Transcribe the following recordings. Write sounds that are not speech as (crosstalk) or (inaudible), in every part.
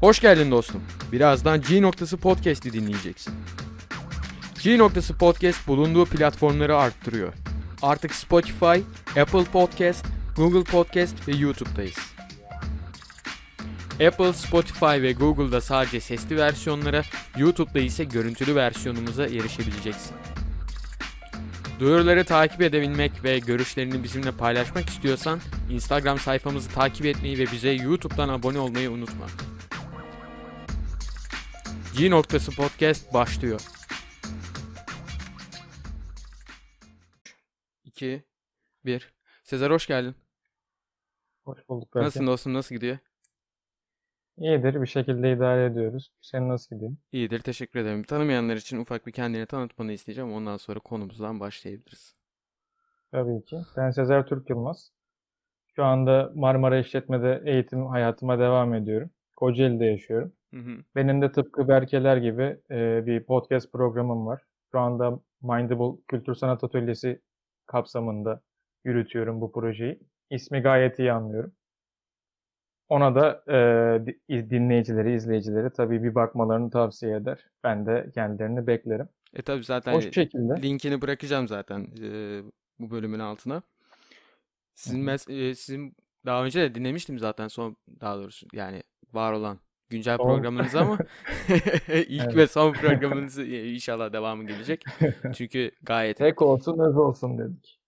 Hoş geldin dostum. Birazdan G noktası podcast'i dinleyeceksin. G noktası podcast bulunduğu platformları arttırıyor. Artık Spotify, Apple Podcast, Google Podcast ve YouTube'dayız. Apple, Spotify ve Google'da sadece sesli versiyonlara, YouTube'da ise görüntülü versiyonumuza erişebileceksin. Duyuruları takip edebilmek ve görüşlerini bizimle paylaşmak istiyorsan Instagram sayfamızı takip etmeyi ve bize YouTube'dan abone olmayı unutma. G noktası podcast başlıyor. 2 1 Sezer hoş geldin. Hoş bulduk Berke. Nasılsın dostum nasıl gidiyor? İyidir bir şekilde idare ediyoruz. Senin nasıl gidiyor? İyidir teşekkür ederim. Tanımayanlar için ufak bir kendini tanıtmanı isteyeceğim. Ondan sonra konumuzdan başlayabiliriz. Tabii ki. Ben Sezer Türk Yılmaz. Şu anda Marmara İşletme'de eğitim hayatıma devam ediyorum. Kocaeli'de yaşıyorum. Hı hı. Benim de tıpkı Berkeler gibi e, bir podcast programım var. Şu anda Mindable Kültür Sanat Atölyesi kapsamında yürütüyorum bu projeyi. İsmi gayet iyi anlıyorum. Ona da e, di- dinleyicileri, izleyicileri tabii bir bakmalarını tavsiye eder. Ben de kendilerini beklerim. E tabi zaten Hoş şekilde. linkini bırakacağım zaten e, bu bölümün altına. Sizin mes- e, sizin daha önce de dinlemiştim zaten son daha doğrusu yani var olan güncel Son. programınızı ama (laughs) ilk Evet. ve son programınızı e, inşallah devamı gelecek. (laughs) Çünkü gayet Tek olsun öz olsun dedik.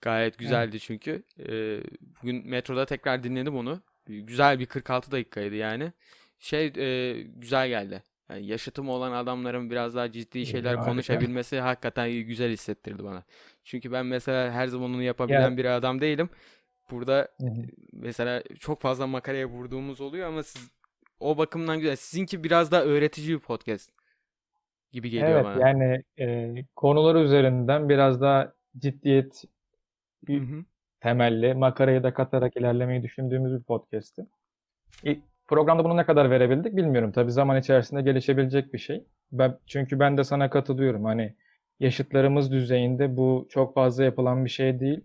gayet güzeldi çünkü. E, bugün metroda tekrar dinledim onu. Güzel bir 46 dakikaydı yani. Şey e, güzel geldi. Yani yaşıtım olan adamların biraz daha ciddi şeyler harika. konuşabilmesi hakikaten güzel hissettirdi bana. Çünkü ben mesela her zaman onu yapabilen Ya- bir adam değilim. Burada mesela çok fazla makaraya vurduğumuz oluyor ama siz o bakımdan güzel. Sizinki biraz daha öğretici bir podcast gibi geliyor Evet bana. yani e, konular üzerinden biraz daha ciddiyet Hı hı. temelli, makarayı da katarak ilerlemeyi düşündüğümüz bir podcast'ti. İlk programda bunu ne kadar verebildik bilmiyorum. Tabii zaman içerisinde gelişebilecek bir şey. Ben, çünkü ben de sana katılıyorum. Hani yaşıtlarımız düzeyinde bu çok fazla yapılan bir şey değil.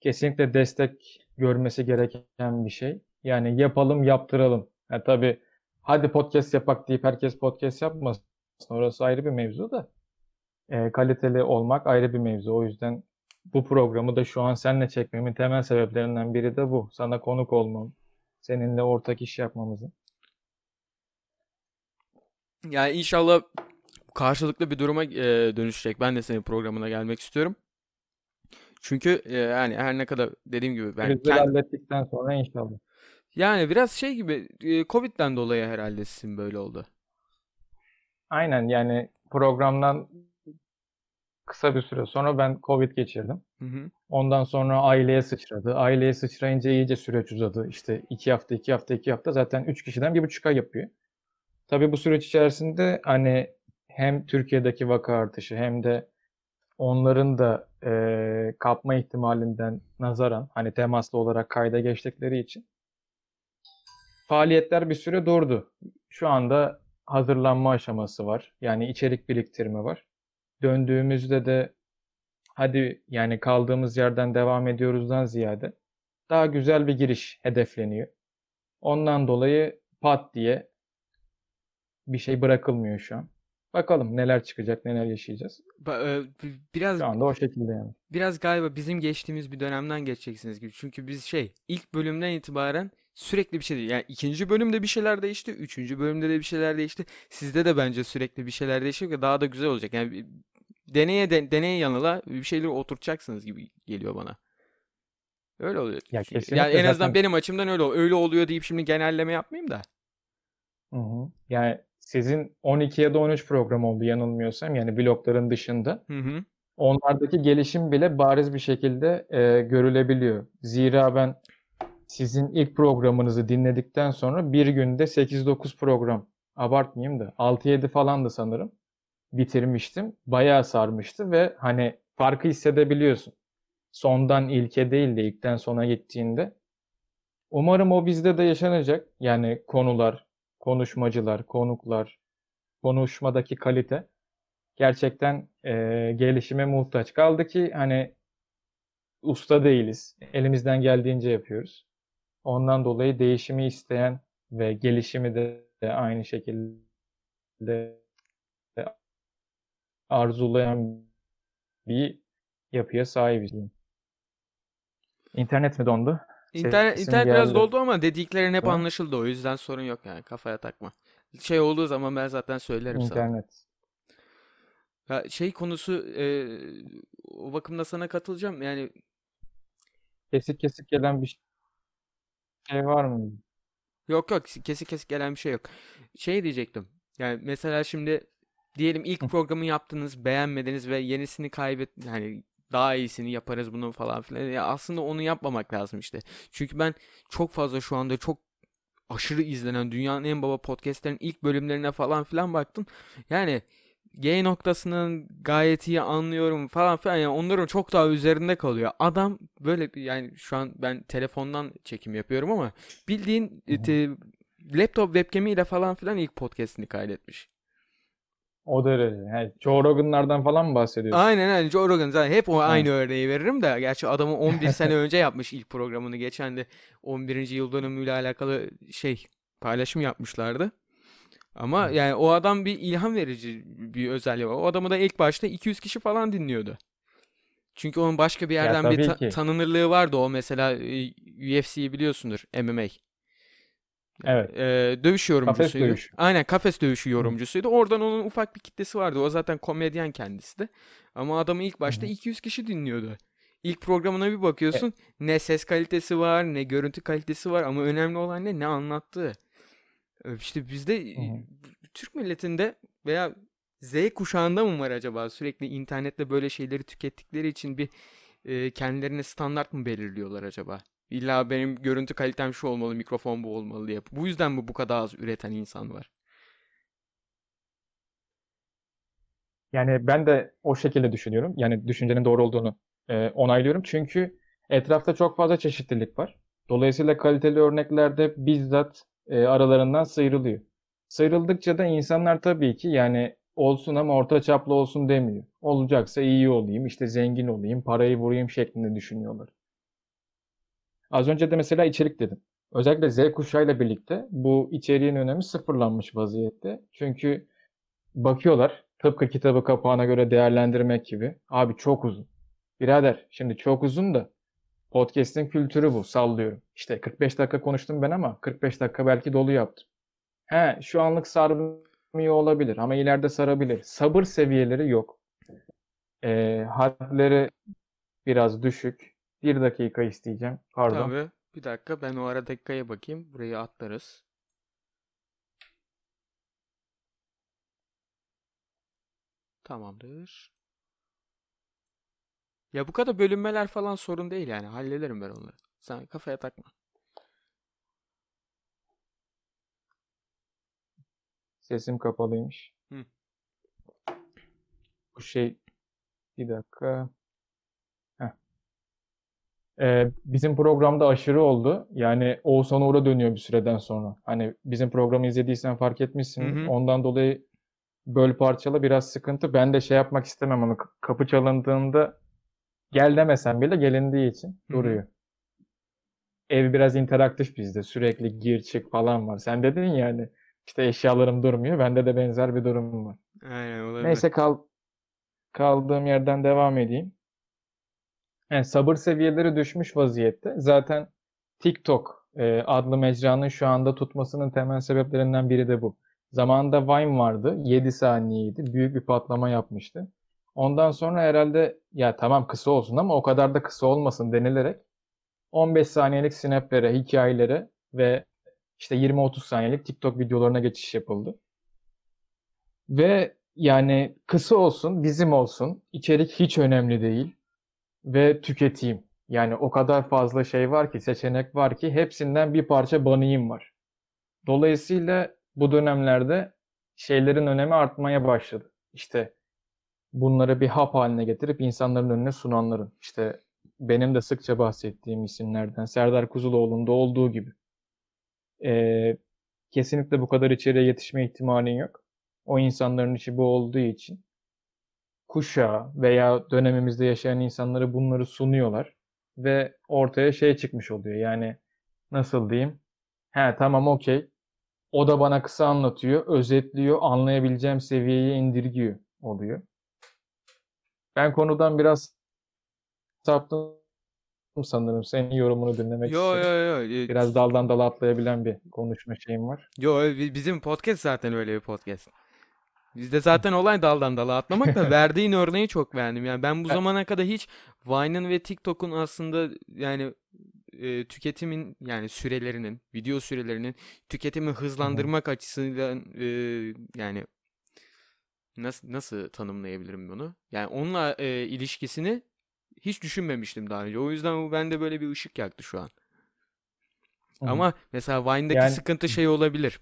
Kesinlikle destek görmesi gereken bir şey. Yani yapalım, yaptıralım. Ha, tabii hadi podcast yapak deyip herkes podcast yapmasın. Orası ayrı bir mevzu da. E, kaliteli olmak ayrı bir mevzu. O yüzden bu programı da şu an seninle çekmemin temel sebeplerinden biri de bu. Sana konuk olmam. Seninle ortak iş yapmamızın. Yani inşallah karşılıklı bir duruma e, dönüşecek. Ben de senin programına gelmek istiyorum. Çünkü e, yani her ne kadar dediğim gibi ben Krizi kend- hallettikten sonra inşallah. Yani biraz şey gibi e, Covid'den dolayı herhalde sizin böyle oldu. Aynen yani programdan kısa bir süre sonra ben Covid geçirdim. Hı hı. Ondan sonra aileye sıçradı. Aileye sıçrayınca iyice süreç uzadı. İşte iki hafta, iki hafta, iki hafta zaten üç kişiden bir buçuk ay yapıyor. Tabii bu süreç içerisinde hani hem Türkiye'deki vaka artışı hem de onların da eee, kapma ihtimalinden nazaran hani temaslı olarak kayda geçtikleri için faaliyetler bir süre durdu. Şu anda hazırlanma aşaması var. Yani içerik biriktirme var. Döndüğümüzde de hadi yani kaldığımız yerden devam ediyoruzdan ziyade daha güzel bir giriş hedefleniyor. Ondan dolayı pat diye bir şey bırakılmıyor şu an. Bakalım neler çıkacak, neler yaşayacağız. E, bi- biraz Şu anda o şekilde yani. biraz galiba bizim geçtiğimiz bir dönemden geçeceksiniz gibi. Çünkü biz şey ilk bölümden itibaren sürekli bir şey değil. Yani ikinci bölümde bir şeyler değişti. Üçüncü bölümde de bir şeyler değişti. Sizde de bence sürekli bir şeyler değişecek ve daha da güzel olacak. Yani deneye de- deneye yanıla bir şeyleri oturtacaksınız gibi geliyor bana. Öyle oluyor. Ya Yani en azından zaten- benim açımdan öyle oluyor. Öyle oluyor deyip şimdi genelleme yapmayayım da. Hı hı. Yani sizin 12 ya da 13 program oldu yanılmıyorsam yani blokların dışında. Hı hı. Onlardaki gelişim bile bariz bir şekilde e, görülebiliyor. Zira ben sizin ilk programınızı dinledikten sonra bir günde 8-9 program, abartmayayım da 6-7 falandı sanırım, bitirmiştim. Bayağı sarmıştı ve hani farkı hissedebiliyorsun. Sondan ilke değil de ilkten sona gittiğinde. Umarım o bizde de yaşanacak. Yani konular, konuşmacılar, konuklar, konuşmadaki kalite gerçekten e, gelişime muhtaç. Kaldı ki hani usta değiliz. Elimizden geldiğince yapıyoruz. Ondan dolayı değişimi isteyen ve gelişimi de aynı şekilde arzulayan bir yapıya sahibiz. İnternet mi dondu? İnternet, internet biraz doldu ama dediklerin hep anlaşıldı. O yüzden sorun yok yani. Kafaya takma. Şey olduğu zaman ben zaten söylerim sana. İnternet. Ya şey konusu e, o bakımda sana katılacağım. Yani Kesik kesik gelen bir şey var mı? yok yok kesik kesik gelen bir şey yok. Şey diyecektim. Yani mesela şimdi diyelim ilk programı yaptınız, beğenmediniz ve yenisini kaybet hani daha iyisini yaparız bunu falan filan. Ya aslında onu yapmamak lazım işte. Çünkü ben çok fazla şu anda çok aşırı izlenen dünyanın en baba podcastlerin ilk bölümlerine falan filan baktım. Yani G noktasını gayet iyi anlıyorum falan filan. Yani onların çok daha üzerinde kalıyor. Adam böyle bir- yani şu an ben telefondan çekim yapıyorum ama bildiğin te- laptop webcamiyle falan filan ilk podcast'ini kaydetmiş. O derece. Yani Joe Rogan'lardan falan mı bahsediyorsun? Aynen aynen Joe Rogan zaten hep o Ha. aynı örneği veririm de gerçi adamı 11 (laughs) sene önce yapmış ilk programını. Geçen de 11. yıl dönümüyle alakalı şey paylaşım yapmışlardı. Ama yani o adam bir ilham verici bir özelliği var. O adamı da ilk başta 200 kişi falan dinliyordu. Çünkü onun başka bir Ya yerden bir ta- ki. tanınırlığı vardı. O mesela e, UFC'yi biliyorsundur MMA. Evet. Ee, dövüş Kafes yorumcusuydu. dövüşü. Aynen kafes dövüşü yorumcusuydu. Oradan onun ufak bir kitlesi vardı. O zaten komedyen kendisi de. Ama adamı ilk başta hı. 200 kişi dinliyordu. İlk programına bir E, bakıyorsun ne ses kalitesi var ne görüntü kalitesi var ama önemli olan ne ne anlattığı. İşte bizde hı hı. Türk milletinde veya Z kuşağında mı var acaba sürekli internette böyle şeyleri tükettikleri için bir e, kendilerine standart mı belirliyorlar acaba? İlla benim görüntü kalitem şu olmalı, mikrofon bu olmalı diye. Bu yüzden mi bu kadar az üreten insan var? Yani ben de o şekilde düşünüyorum. Yani düşüncenin doğru olduğunu e, onaylıyorum. Çünkü etrafta çok fazla çeşitlilik var. Dolayısıyla kaliteli örnekler de bizzat e, aralarından sıyrılıyor. Sıyrıldıkça da insanlar tabii ki yani olsun ama orta çaplı olsun demiyor. Olacaksa iyi olayım, işte zengin olayım, parayı vurayım şeklinde düşünüyorlar. Az önce de mesela içerik dedim. Özellikle Z kuşağıyla birlikte bu içeriğin önemi sıfırlanmış vaziyette. Çünkü bakıyorlar tıpkı kitabı kapağına göre değerlendirmek gibi. Abi çok uzun. Birader şimdi çok uzun da podcast'in kültürü bu sallıyorum. İşte 45 dakika konuştum ben ama 45 dakika belki dolu yaptım. He şu anlık sarmıyor olabilir ama ileride sarabilir. Sabır seviyeleri yok. Ee, hadleri biraz düşük. Bir dakika isteyeceğim. Pardon. Tabii. Bir dakika ben o ara dakikaya bakayım. Burayı atlarız. Tamamdır. Ya bu kadar bölünmeler falan sorun değil yani. Hallederim ben onları. Sen kafaya takma. Sesim kapalıymış. Hı. Bu şey bir dakika. Heh. Ee, bizim programda aşırı oldu. Yani Oğuzhan Uğur'a dönüyor bir süreden sonra. Hani bizim programı izlediysen fark etmişsindir. Hı hı. Ondan dolayı böl parçala biraz sıkıntı. Ben de şey yapmak istemem ama k- kapı çalındığında gel demesen bile gelindiği için hı. duruyor. Ev biraz interaktif bizde. Sürekli gir çık falan var. Sen dedin yani işte eşyalarım durmuyor. Bende de benzer bir durum var. Aynen olabilir. Neyse kal kaldığım yerden devam edeyim. Yani sabır seviyeleri düşmüş vaziyette. Zaten TikTok e, adlı mecranın şu anda tutmasının temel sebeplerinden biri de bu. Zamanında Vine vardı. 7 saniyeydi. Büyük bir patlama yapmıştı. Ondan sonra herhalde ya tamam kısa olsun ama o kadar da kısa olmasın denilerek 15 saniyelik snaplere, hikayelere ve işte 20-30 saniyelik TikTok videolarına geçiş yapıldı. Ve yani kısa olsun, bizim olsun, içerik hiç önemli değil ve tüketeyim. Yani o kadar fazla şey var ki, seçenek var ki hepsinden bir parça banayım var. Dolayısıyla bu dönemlerde şeylerin önemi artmaya başladı. İşte bunları bir hap haline getirip insanların önüne sunanların. İşte benim de sıkça bahsettiğim isimlerden Serdar Kuzuloğlu'nda olduğu gibi. Ee, kesinlikle bu kadar içeriye yetişme ihtimalin yok. O insanların işi bu olduğu için kuşağı veya dönemimizde yaşayan insanlara bunları sunuyorlar ve ortaya şey çıkmış oluyor. Yani nasıl diyeyim? He tamam okey. O da bana kısa anlatıyor, özetliyor, anlayabileceğim seviyeye indirgiyor oluyor. Ben konudan biraz saptım sanırım. Senin yorumunu dinlemek Yo istedim. yo yo. e, Biraz daldan dala atlayabilen bir konuşma şeyim var. Yo bi- bizim podcast zaten öyle bir podcast. Bizde zaten olay daldan dala atlamak da (laughs) verdiğin örneği çok beğendim. Yani ben bu zamana kadar hiç Vine'ın ve TikTok'un aslında yani e, tüketimin yani sürelerinin, video sürelerinin tüketimi hızlandırmak açısından e, yani nasıl nasıl tanımlayabilirim bunu? Yani onunla e, ilişkisini hiç düşünmemiştim daha önce. O yüzden bu bende böyle bir ışık yaktı şu an. Hı. Ama mesela Vine'daki Yani- sıkıntı şey olabilir.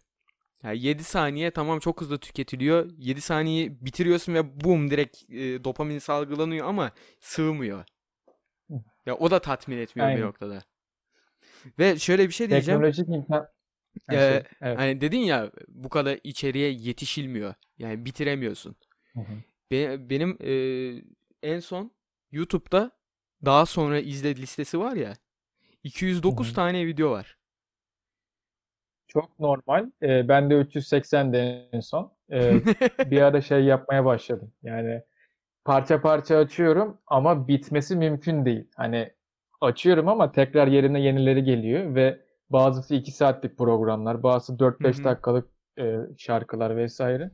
Yani 7 saniye tamam çok hızlı tüketiliyor. 7 saniye bitiriyorsun ve boom direkt e, dopamin salgılanıyor ama sığmıyor. Hı. Ya o da tatmin etmiyor bir Aynen. noktada. Ve şöyle bir şey diyeceğim. Teknolojik imkan... Ee, şey, evet. Hani dedin ya bu kadar içeriye yetişilmiyor. Yani bitiremiyorsun. Hı hı. Be- benim e, en son YouTube'da daha sonra izle listesi var ya. 209 Hı hı. tane video var. Çok normal. Ee, ben de 380 de en son. Ee, (laughs) bir ara şey yapmaya başladım. Yani parça parça açıyorum ama bitmesi mümkün değil. Hani açıyorum ama tekrar yerine yenileri geliyor ve bazısı 2 saatlik programlar, bazısı Hı 4-5 hı. dakikalık e, şarkılar vesaire.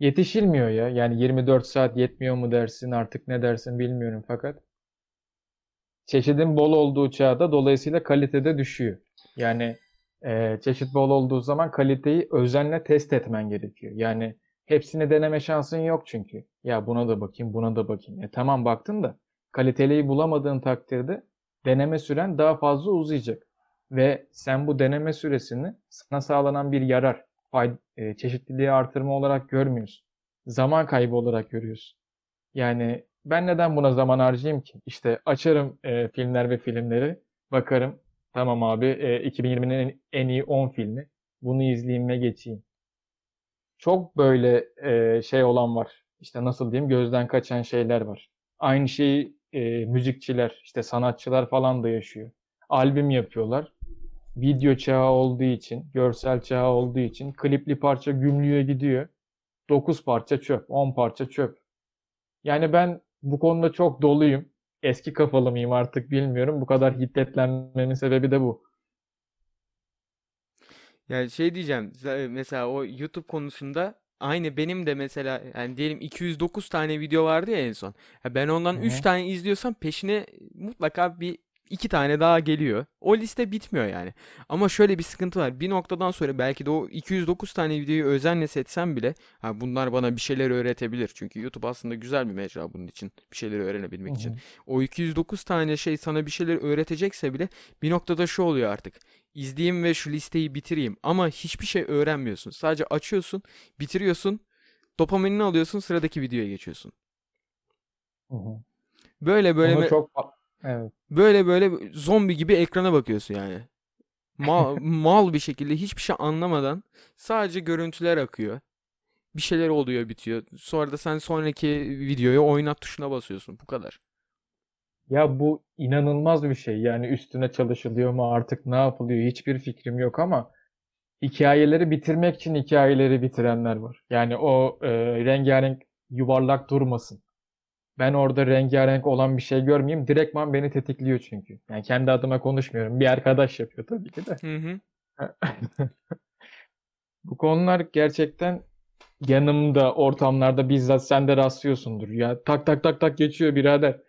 Yetişilmiyor ya. Yani 24 saat yetmiyor mu dersin artık ne dersin bilmiyorum fakat çeşidin bol olduğu çağda dolayısıyla kalitede düşüyor. Yani e, çeşit bol olduğu zaman kaliteyi özenle test etmen gerekiyor. Yani hepsini deneme şansın yok çünkü. Ya buna da bakayım, buna da bakayım. E tamam baktın da kaliteliyi bulamadığın takdirde deneme süren daha fazla uzayacak. Ve sen bu deneme süresini sana sağlanan bir yarar, e, çeşitliliği artırma olarak görmüyorsun. Zaman kaybı olarak görüyorsun. Yani ben neden buna zaman harcayayım ki? İşte açarım e, filmler ve filmleri, bakarım. Tamam abi, e, 2020'nin en, en iyi 10 filmi. Bunu izleyeyim ve geçeyim. Çok böyle e, şey olan var. İşte nasıl diyeyim, gözden kaçan şeyler var. Aynı şeyi e, müzikçiler, işte sanatçılar falan da yaşıyor. Albüm yapıyorlar. Video çağı olduğu için, görsel çağı olduğu için klipli parça gümrüğe gidiyor. 9 parça çöp, 10 parça çöp. Yani ben bu konuda çok doluyum. Eski kafalı mıyım artık bilmiyorum. Bu kadar hiddetlenmemin sebebi de bu. Yani şey diyeceğim za- mesela o YouTube konusunda aynı benim de mesela yani diyelim 209 tane video vardı ya en son. Ben ondan Hı 3 hı. tane izliyorsam peşine mutlaka bir iki tane daha geliyor. O liste bitmiyor yani. Ama şöyle bir sıkıntı var. Bir noktadan sonra belki de o 209 tane videoyu özenle seçsem bile ha bunlar bana bir şeyler öğretebilir. Çünkü YouTube aslında güzel bir mecra bunun için. Bir şeyleri öğrenebilmek için. O 209 tane şey sana bir şeyler öğretecekse bile bir noktada şu oluyor artık. İzleyeyim ve şu listeyi bitireyim. Ama hiçbir şey öğrenmiyorsun. Sadece açıyorsun, bitiriyorsun, dopaminini alıyorsun, sıradaki videoya geçiyorsun. Hı hı. Böyle böyle Onu me- çok evet. böyle böyle zombi gibi ekrana bakıyorsun yani. Mal, (laughs) mal bir şekilde hiçbir şey anlamadan sadece görüntüler akıyor. Bir şeyler oluyor, bitiyor. Sonra da sen sonraki videoya oynat tuşuna basıyorsun. Bu kadar. Ya bu inanılmaz bir şey. Yani üstüne çalışılıyor mu artık ne yapılıyor hiçbir fikrim yok ama hikayeleri bitirmek için hikayeleri bitirenler var. Yani o e, rengarenk yuvarlak durmasın. Ben orada rengarenk olan bir şey görmeyeyim. Direktman beni tetikliyor çünkü. Yani kendi adıma konuşmuyorum. Bir arkadaş yapıyor tabii ki de. Hı hı. (laughs) Bu konular gerçekten yanımda, ortamlarda bizzat sen de rastlıyorsundur. Ya tak tak tak tak geçiyor birader.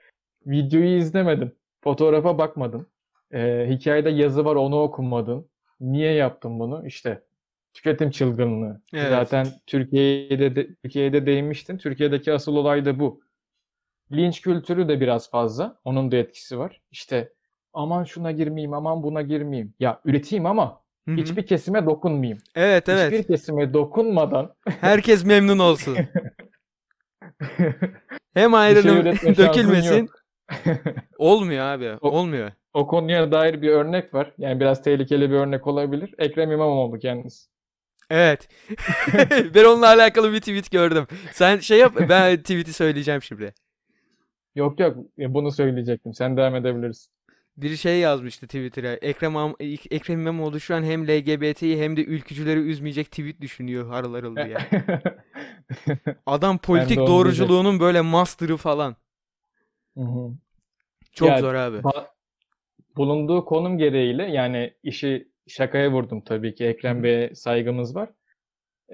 Videoyu izlemedin. Fotoğrafa bakmadın. Ee, hikayede yazı var onu okumadın. Niye yaptın bunu? İşte tüketim çılgınlığı. Evet. Zaten Türkiye'de de, Türkiye'de değinmiştin. Türkiye'deki asıl olay da bu. Linç kültürü de biraz fazla. Onun da etkisi var. İşte aman şuna girmeyeyim, aman buna girmeyeyim. Ya üreteyim ama Hı hı. hiçbir kesime dokunmayayım. Evet evet. Hiçbir kesime dokunmadan (laughs) Herkes memnun olsun. (laughs) Hem şey (laughs) şansın dökülmesin. Olmuyor abi. O- Olmuyor. O konuya dair bir örnek var. Yani biraz tehlikeli bir örnek olabilir. Ekrem İmamoğlu kendisi. Evet. Ben onunla alakalı bir tweet gördüm. Sen şey yap ben tweet'i söyleyeceğim şimdi. Yok yok bunu söyleyecektim. Sen devam edebilirsin. Biri şey yazmıştı Twitter'a. Ekrem, Am- Ekrem İmamoğlu şu an hem LGBT'yi hem de ülkücüleri üzmeyecek tweet düşünüyor harıl harıl diye. Adam politik doğruculuğunun böyle master'ı falan. Hı hı. Çok Ya, zor abi. Bulunduğu konum gereğiyle yani işi şakaya vurdum tabii ki Ekrem. Bey'e saygımız var.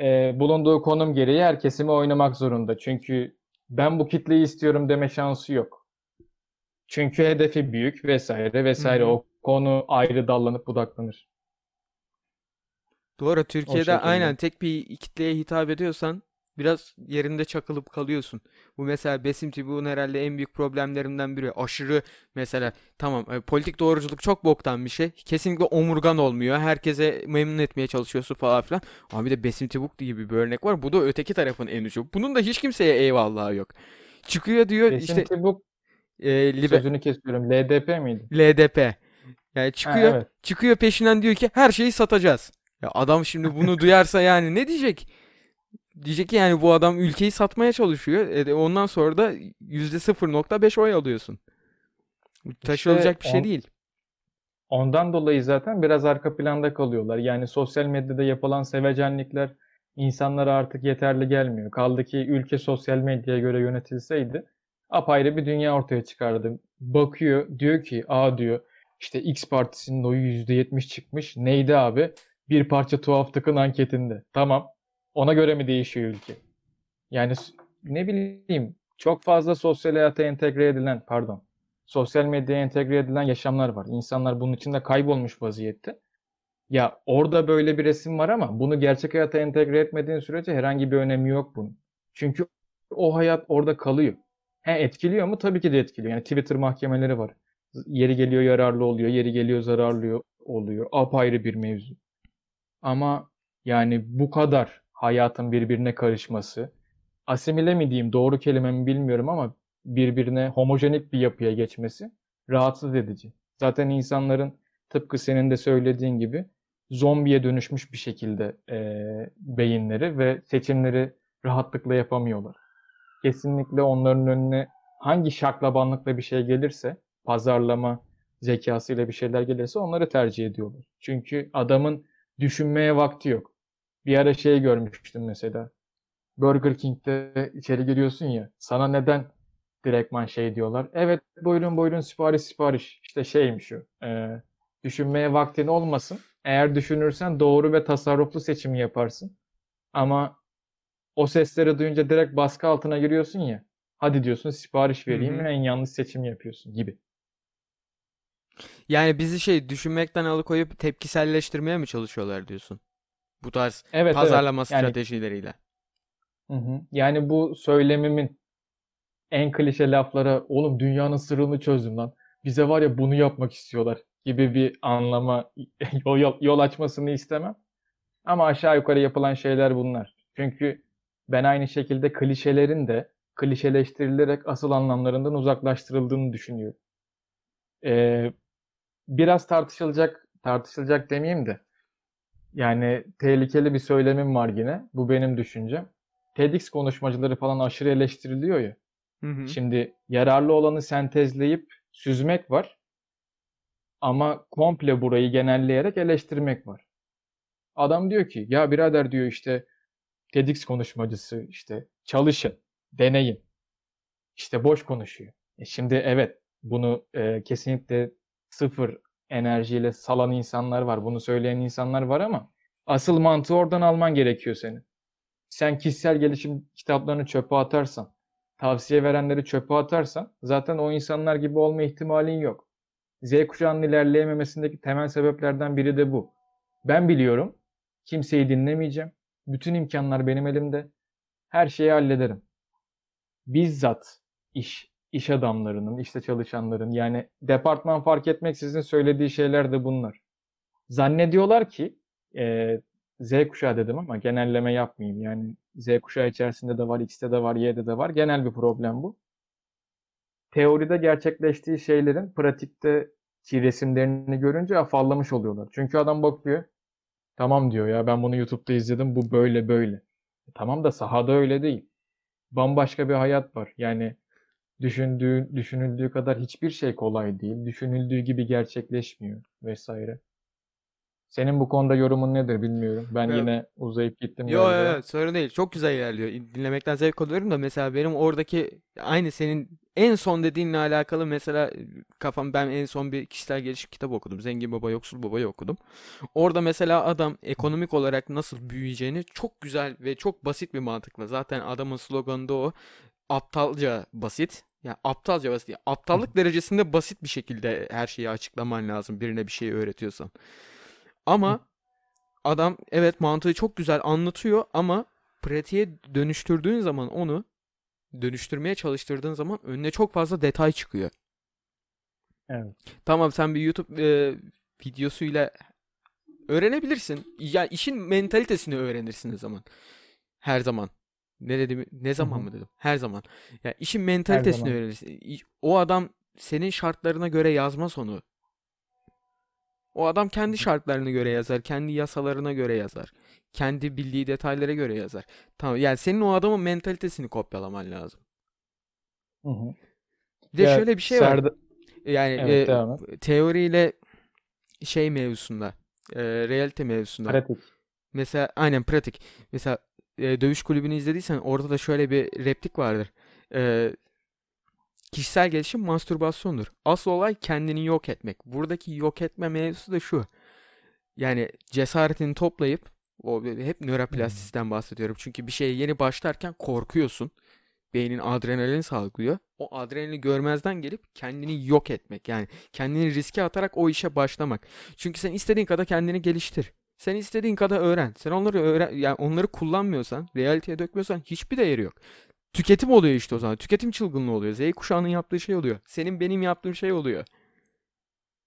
Ee, bulunduğu konum gereği her kesime oynamak zorunda. Çünkü ben bu kitleyi istiyorum deme şansı yok. Çünkü hedefi büyük vesaire vesaire. hı. O konu ayrı dallanıp budaklanır. Doğru. Türkiye'de aynen tek bir kitleye hitap ediyorsan biraz yerinde çakılıp kalıyorsun. Bu mesela Besim Tibuk'un herhalde en büyük problemlerinden biri. Aşırı mesela tamam e, politik doğruculuk çok boktan bir şey. Kesinlikle omurgan olmuyor. Herkese memnun etmeye çalışıyorsun falan filan. Ama bir de Besim Tibuk gibi bir örnek var. Bu da öteki tarafın en ucu. Bunun da hiç kimseye eyvallahı yok. Çıkıyor diyor Besim işte Tibuk e, libe- sözünü kesiyorum. LDP miydi? LDP. Yani Ha, çıkıyor evet. çıkıyor peşinden diyor ki her şeyi satacağız. Ya adam şimdi bunu duyarsa yani ne diyecek? Diyecek ki yani bu adam ülkeyi satmaya çalışıyor. E ondan sonra da %0.5 oy alıyorsun. Taşılacak bir şey on- değil. Ondan dolayı zaten biraz arka planda kalıyorlar. Yani sosyal medyada yapılan sevecenlikler insanlara artık yeterli gelmiyor. Kaldı ki ülke sosyal medyaya göre yönetilseydi apayrı bir dünya ortaya çıkardı. Bakıyor diyor ki aa diyor işte X partisinin oyu %70 çıkmış. Neydi abi? Bir parça tuhaflıkın anketinde. Tamam. Ona göre mi değişiyor ülke? Yani ne bileyim çok fazla sosyal hayata entegre edilen pardon sosyal medyaya entegre edilen yaşamlar var. İnsanlar bunun içinde kaybolmuş vaziyette. Ya orada böyle bir resim var ama bunu gerçek hayata entegre etmediğin sürece herhangi bir önemi yok bunun. Çünkü o hayat orada kalıyor. He etkiliyor mu? Tabii ki de etkiliyor. Yani Twitter mahkemeleri var. Yeri geliyor yararlı oluyor, yeri geliyor zararlı oluyor. Apayrı bir mevzu. Ama yani bu kadar hayatın birbirine karışması, asimile mi diyeyim, doğru kelime mi bilmiyorum ama birbirine homojenik bir yapıya geçmesi rahatsız edici. Zaten insanların tıpkı senin de söylediğin gibi zombiye dönüşmüş bir şekilde eee, beyinleri ve seçimleri rahatlıkla yapamıyorlar. Kesinlikle onların önüne hangi şaklabanlıkla bir şey gelirse, pazarlama zekasıyla bir şeyler gelirse onları tercih ediyorlar. Çünkü adamın düşünmeye vakti yok. Bir ara şey görmüştüm mesela. Burger King'de içeri giriyorsun ya. Sana neden direktman şey diyorlar? Evet buyurun buyurun sipariş sipariş. İşte şeymiş o. e, düşünmeye vaktin olmasın. Eğer düşünürsen doğru ve tasarruflu seçimi yaparsın. Ama o sesleri duyunca direkt baskı altına giriyorsun ya. Hadi diyorsun sipariş vereyim hı. ve en yanlış seçimi yapıyorsun gibi. Yani bizi şey düşünmekten alıkoyup tepkiselleştirmeye mi çalışıyorlar diyorsun? Bu tarz Evet evet. pazarlama Yani stratejileriyle. Hı hı. Yani bu söylemimin en klişe laflara oğlum dünyanın sırrını çözdüm lan. Bize var ya bunu yapmak istiyorlar gibi bir anlama (laughs) yol, yol, yol açmasını istemem. Ama aşağı yukarı yapılan şeyler bunlar. Çünkü ben aynı şekilde klişelerin de klişeleştirilerek asıl anlamlarından uzaklaştırıldığını düşünüyorum. Ee, biraz tartışılacak, tartışılacak demeyeyim de yani tehlikeli bir söylemim var yine. Bu benim düşüncem. TEDx konuşmacıları falan aşırı eleştiriliyor ya. Hı hı. Şimdi yararlı olanı sentezleyip süzmek var. Ama komple burayı genelleyerek eleştirmek var. Adam diyor ki ya birader diyor işte TEDx konuşmacısı işte çalışın, deneyin. İşte boş konuşuyor. E şimdi evet bunu e, kesinlikle sıfır enerjiyle salan insanlar var. Bunu söyleyen insanlar var ama asıl mantığı oradan alman gerekiyor senin. Sen kişisel gelişim kitaplarını çöpe atarsan, tavsiye verenleri çöpe atarsan zaten o insanlar gibi olma ihtimalin yok. Z kuşağının ilerleyememesindeki temel sebeplerden biri de bu. Ben biliyorum. Kimseyi dinlemeyeceğim. Bütün imkanlar benim elimde. Her şeyi hallederim. Bizzat iş iş adamlarının, işte çalışanların yani departman fark etmeksizin söylediği şeyler de bunlar. Zannediyorlar ki e, Z kuşağı dedim ama genelleme yapmayayım. Yani Z kuşağı içerisinde de var, X'te de var, Y'de de var. Genel bir problem bu. Teoride gerçekleştiği şeylerin pratikte ki resimlerini görünce afallamış oluyorlar. Çünkü adam bakıyor. Tamam diyor ya ben bunu YouTube'da izledim bu böyle böyle. E, tamam da sahada öyle değil. Bambaşka bir hayat var. Yani Düşündüğü, düşünüldüğü kadar hiçbir şey kolay değil. Düşünüldüğü gibi gerçekleşmiyor vesaire. Senin bu konuda yorumun nedir bilmiyorum. Ben Ya- yine uzayıp gittim Yo, yo, yo, sorun değil. Çok güzel ilerliyor. Dinlemekten zevk alıyorum da mesela benim oradaki aynı senin en son dediğinle alakalı mesela kafam ben en son bir kişisel gelişim kitabı okudum. Zengin Baba Yoksul Baba'yı okudum. Orada mesela adam ekonomik olarak nasıl büyüyeceğini çok güzel ve çok basit bir mantıkla. Zaten adamın sloganı da o. Aptalca basit. Ya aptalca basit. Ya aptallık derecesinde basit bir şekilde her şeyi açıklaman lazım birine bir şey öğretiyorsan. Ama adam evet mantığı çok güzel anlatıyor ama pratiğe dönüştürdüğün zaman onu dönüştürmeye çalıştırdığın zaman önüne çok fazla detay çıkıyor. Evet. Tamam sen bir YouTube e, videosuyla öğrenebilirsin. Ya işin mentalitesini öğrenirsin o zaman. Her zaman. Ne dedim? Ne zaman mı dedim? Her zaman. Ya işin mentalitesini öğrenirsin. O adam senin şartlarına göre yazmaz onu. O adam kendi şartlarına göre yazar, kendi yasalarına göre yazar. Kendi bildiği detaylara göre yazar. Tamam yani senin o adamın mentalitesini kopyalaman lazım. Hı hı. Bir de Ya şöyle bir şey var. Serdar- Yani Evet, e, teoriyle şey mevzusunda, e, realite mevzusunda. Pratik. Mesela aynen pratik. Mesela e, dövüş kulübünü izlediysen orada da şöyle bir replik vardır. E, kişisel gelişim mastürbasyondur. Asıl olay kendini yok etmek. Buradaki yok etme mevzusu da şu. Yani cesaretini toplayıp o hep nöroplastisiten bahsediyorum. Çünkü bir şeye yeni başlarken korkuyorsun. Beynin adrenalin salgılıyor. O adrenalini görmezden gelip kendini yok etmek. Yani kendini riske atarak o işe başlamak. Çünkü sen istediğin kadar kendini geliştir. Sen istediğin kadar öğren. Sen onları öğren yani onları kullanmıyorsan, realiteye dökmüyorsan hiçbir değeri yok. Tüketim oluyor işte o zaman. Tüketim çılgınlığı oluyor. Z kuşağının yaptığı şey oluyor. Senin benim yaptığım şey oluyor.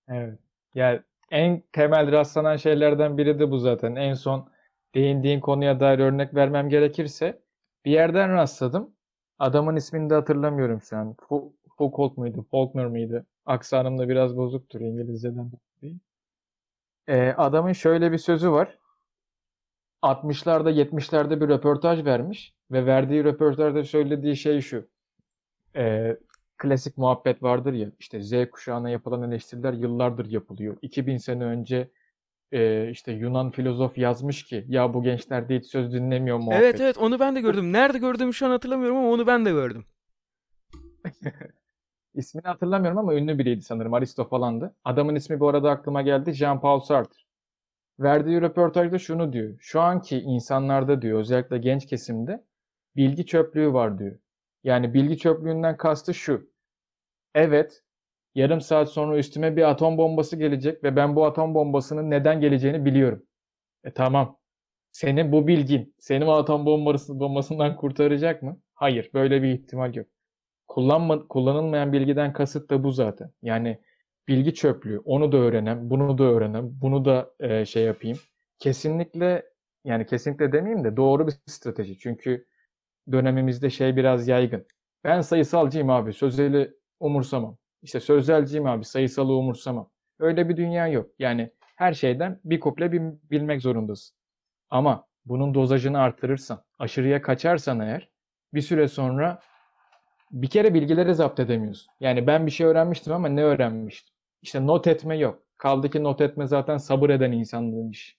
Evet. Yani en temel rastlanan şeylerden biri de bu zaten. En son değindiğin konuya dair örnek vermem gerekirse bir yerden rastladım. Adamın ismini de hatırlamıyorum şu an. Foucault muydu? Faulkner mıydı? Aksanım da biraz bozuktur İngilizceden Ee, adamın şöyle bir sözü var. 60'larda 70'lerde bir röportaj vermiş ve verdiği röportajda söylediği şey şu. Ee, klasik muhabbet vardır ya işte Z kuşağına yapılan eleştiriler yıllardır yapılıyor. 2000 sene önce e, işte Yunan filozof yazmış ki ya bu gençler de hiç söz dinlemiyor muhabbet. Evet evet onu ben de gördüm. Nerede gördüğümü şu an hatırlamıyorum ama onu ben de gördüm. (laughs) İsmini hatırlamıyorum ama ünlü biriydi sanırım. Aristo falandı. Adamın ismi bu arada aklıma geldi. Jean-Paul Sartre. Verdiği röportajda şunu diyor. Şu anki insanlarda diyor özellikle genç kesimde bilgi çöplüğü var diyor. Yani bilgi çöplüğünden kastı şu. Evet, yarım saat sonra üstüme bir atom bombası gelecek ve ben bu atom bombasının neden geleceğini biliyorum. E tamam. Senin bu bilgin seni o atom bombası, bombasından kurtaracak mı? Hayır, böyle bir ihtimal yok. Kullanma, kullanılmayan bilgiden kasıt da bu zaten. Yani bilgi çöplüğü, onu da öğrenem, bunu da öğrenem, bunu da e, şey yapayım. Kesinlikle yani kesinlikle demeyeyim de doğru bir strateji. Çünkü dönemimizde şey biraz yaygın. Ben sayısalcıyım abi, sözeli umursamam. İşte sözelciyim abi, sayısalı umursamam. Öyle bir dünya yok. Yani her şeyden bir kuple bil- bilmek zorundasın. Ama bunun dozajını artırırsan, aşırıya kaçarsan eğer bir süre sonra bir kere bilgileri zapt edemiyorsun. Yani ben bir şey öğrenmiştim ama ne öğrenmiştim? İşte not etme yok. Kaldı ki not etme zaten sabır eden insanların işi.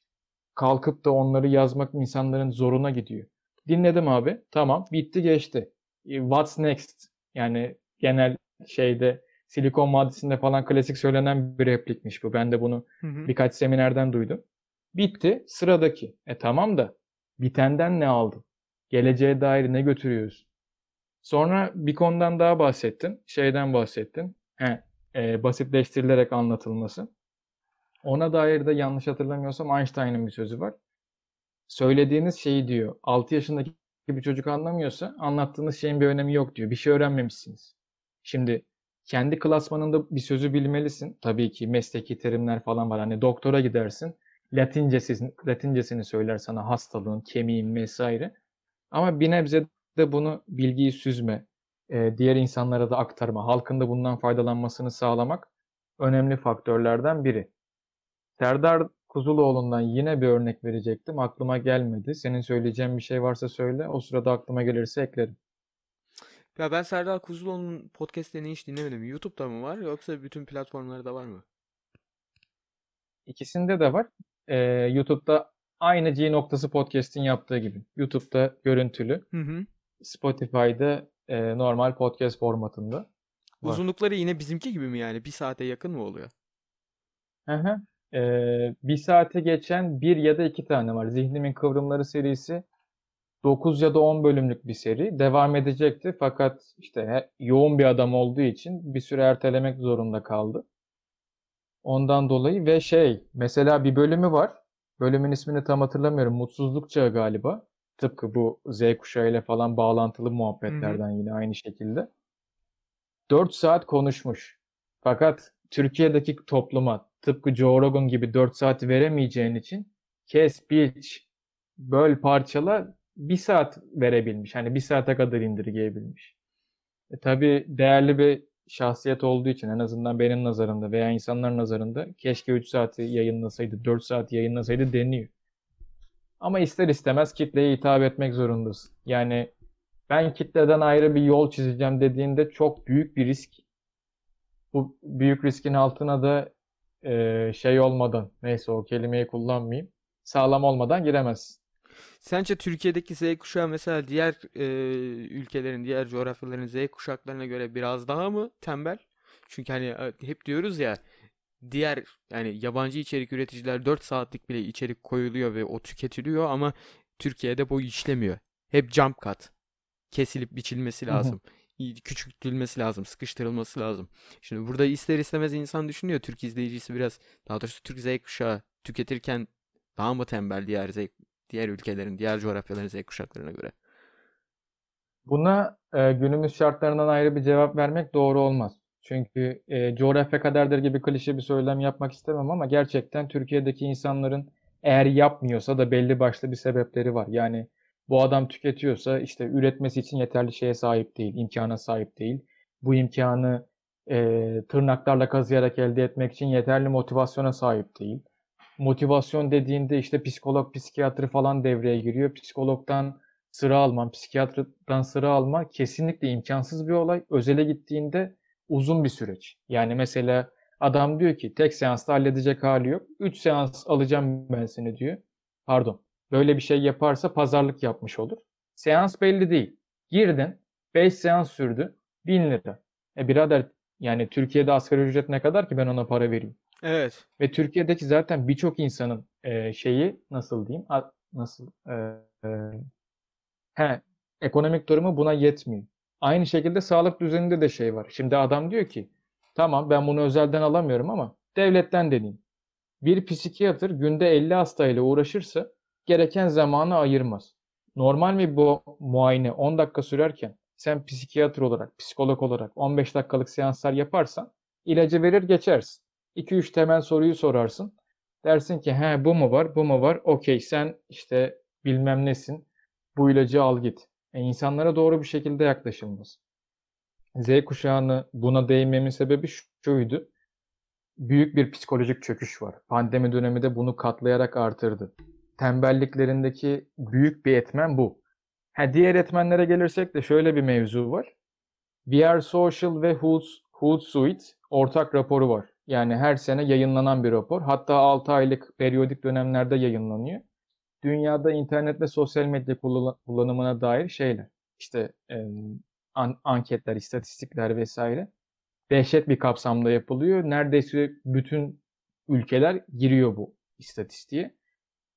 Kalkıp da onları yazmak insanların zoruna gidiyor. Dinledim abi. Tamam. Bitti geçti. E, What's next? Yani genel şeyde Silikon Vadisi'nde falan klasik söylenen bir replikmiş bu. Ben de bunu Hı hı. birkaç seminerden duydum. Bitti. Sıradaki. E tamam da bitenden ne aldın? Geleceğe dair ne götürüyorsun? Sonra bir konudan daha bahsettin. Şeyden bahsettin. He, e, basitleştirilerek anlatılması. Ona dair de yanlış hatırlamıyorsam Einstein'ın bir sözü var. Söylediğiniz şeyi diyor. 6 yaşındaki bir çocuk anlamıyorsa anlattığınız şeyin bir önemi yok diyor. Bir şey öğrenmemişsiniz. Şimdi kendi klasmanında bir sözü bilmelisin. Tabii ki mesleki terimler falan var. Hani doktora gidersin. Latincesini, Latincesini söyler sana hastalığın, kemiğin vesaire. Ama bir nebze de bunu bilgiyi süzme, e, diğer insanlara da aktarma, halkın da bundan faydalanmasını sağlamak önemli faktörlerden biri. Serdar Kuzuloğlu'ndan yine bir örnek verecektim. Aklıma gelmedi. Senin söyleyeceğin bir şey varsa söyle. O sırada aklıma gelirse eklerim. Ya ben Serdar Kuzuloğlu'nun podcastlerini hiç dinlemedim. YouTube'da mı var yoksa bütün platformlarda var mı? İkisinde de var. Ee, YouTube'da aynı G noktası podcast'in yaptığı gibi. YouTube'da görüntülü, Hı hı. Spotify'da e, normal podcast formatında var. Uzunlukları yine bizimki gibi mi yani? Bir saate yakın mı oluyor? Hı hı. Ee, bir saate geçen bir ya da iki tane var. Zihnimin Kıvrımları serisi 9 ya da 10 bölümlük bir seri. Devam edecekti fakat işte yoğun bir adam olduğu için bir süre ertelemek zorunda kaldı. Ondan dolayı ve şey mesela bir bölümü var. Bölümün ismini tam hatırlamıyorum. Mutsuzluk Çağı galiba. Tıpkı bu Z kuşağı ile falan bağlantılı muhabbetlerden yine aynı şekilde. 4 saat konuşmuş. Fakat Türkiye'deki topluma tıpkı Joe Rogan gibi 4 saat veremeyeceğin için kes, biç, böl, parçala bir saat verebilmiş. Hani bir saate kadar indirgeyebilmiş. E, tabii değerli bir şahsiyet olduğu için en azından benim nazarımda veya insanların nazarında keşke 3 saati yayınlasaydı, 4 saat yayınlasaydı deniyor. Ama ister istemez kitleye hitap etmek zorundasın. Yani ben kitleden ayrı bir yol çizeceğim dediğinde çok büyük bir risk. Bu büyük riskin altına da e, şey olmadan, neyse o kelimeyi kullanmayayım, sağlam olmadan giremezsin. Sence Türkiye'deki Z kuşağı mesela diğer e, ülkelerin, diğer coğrafyaların Z kuşaklarına göre biraz daha mı tembel? Çünkü hani e, hep diyoruz ya diğer yani yabancı içerik üreticiler 4 saatlik bile içerik koyuluyor ve o tüketiliyor ama Türkiye'de bu işlemiyor. Hep jump cut. Kesilip biçilmesi Hı hı. lazım. Küçültülmesi lazım, sıkıştırılması lazım. Şimdi burada ister istemez insan düşünüyor. Türk izleyicisi biraz, daha doğrusu Türk Z kuşağı tüketirken daha mı tembel diğer Z, diğer ülkelerin, diğer coğrafyaların Z kuşaklarına göre? Buna e, günümüz şartlarından ayrı bir cevap vermek doğru olmaz. Çünkü e, coğrafya kaderdir gibi klişe bir söylem yapmak istemem ama gerçekten Türkiye'deki insanların eğer yapmıyorsa da belli başlı bir sebepleri var. Yani bu adam tüketiyorsa işte üretmesi için yeterli şeye sahip değil, imkana sahip değil. Bu imkanı e, tırnaklarla kazıyarak elde etmek için yeterli motivasyona sahip değil. Motivasyon dediğinde işte psikolog, psikiyatri falan devreye giriyor. Psikologdan sıra alman, psikiyatrdan sıra alma kesinlikle imkansız bir olay. Özele gittiğinde uzun bir süreç. Yani mesela adam diyor ki tek seansta halledecek hali yok. 3 seans alacağım ben seni diyor. Pardon. Böyle bir şey yaparsa pazarlık yapmış olur. Seans belli değil. Girdin. 5 seans sürdü. 1000 lira. E birader yani Türkiye'de asgari ücret ne kadar ki ben ona para vereyim. Evet. Ve Türkiye'deki zaten birçok insanın e, şeyi nasıl diyeyim? A- nasıl? E, e, he, ekonomik durumu buna yetmiyor. Aynı şekilde sağlık düzeninde de şey var. Şimdi adam diyor ki tamam ben bunu özelden alamıyorum ama devletten deneyeyim. Bir psikiyatr günde 50 hastayla uğraşırsa gereken zamanı ayırmaz. Normal bir bu muayene 10 dakika sürerken sen psikiyatr olarak, psikolog olarak 15 dakikalık seanslar yaparsan ilacı verir geçersin. 2-3 temel soruyu sorarsın. Dersin ki he bu mu var, bu mu var? Okey sen işte bilmem nesin. Bu ilacı al git. E, insanlara doğru bir şekilde yaklaşılmaz. Z kuşağını buna değinmemin sebebi şuydu. Büyük bir psikolojik çöküş var. Pandemi dönemi de bunu katlayarak artırdı. Tembelliklerindeki büyük bir etmen bu. Ha, diğer etmenlere gelirsek de şöyle bir mevzu var. VR Social ve Hootsuite ortak raporu var. Yani her sene yayınlanan bir rapor. Hatta 6 aylık periyodik dönemlerde yayınlanıyor. Dünyada internet ve sosyal medya kullanımına dair şeyler. İşte e, an, anketler, istatistikler vesaire. Dehşet bir kapsamda yapılıyor. Neredeyse bütün ülkeler giriyor bu istatistiğe.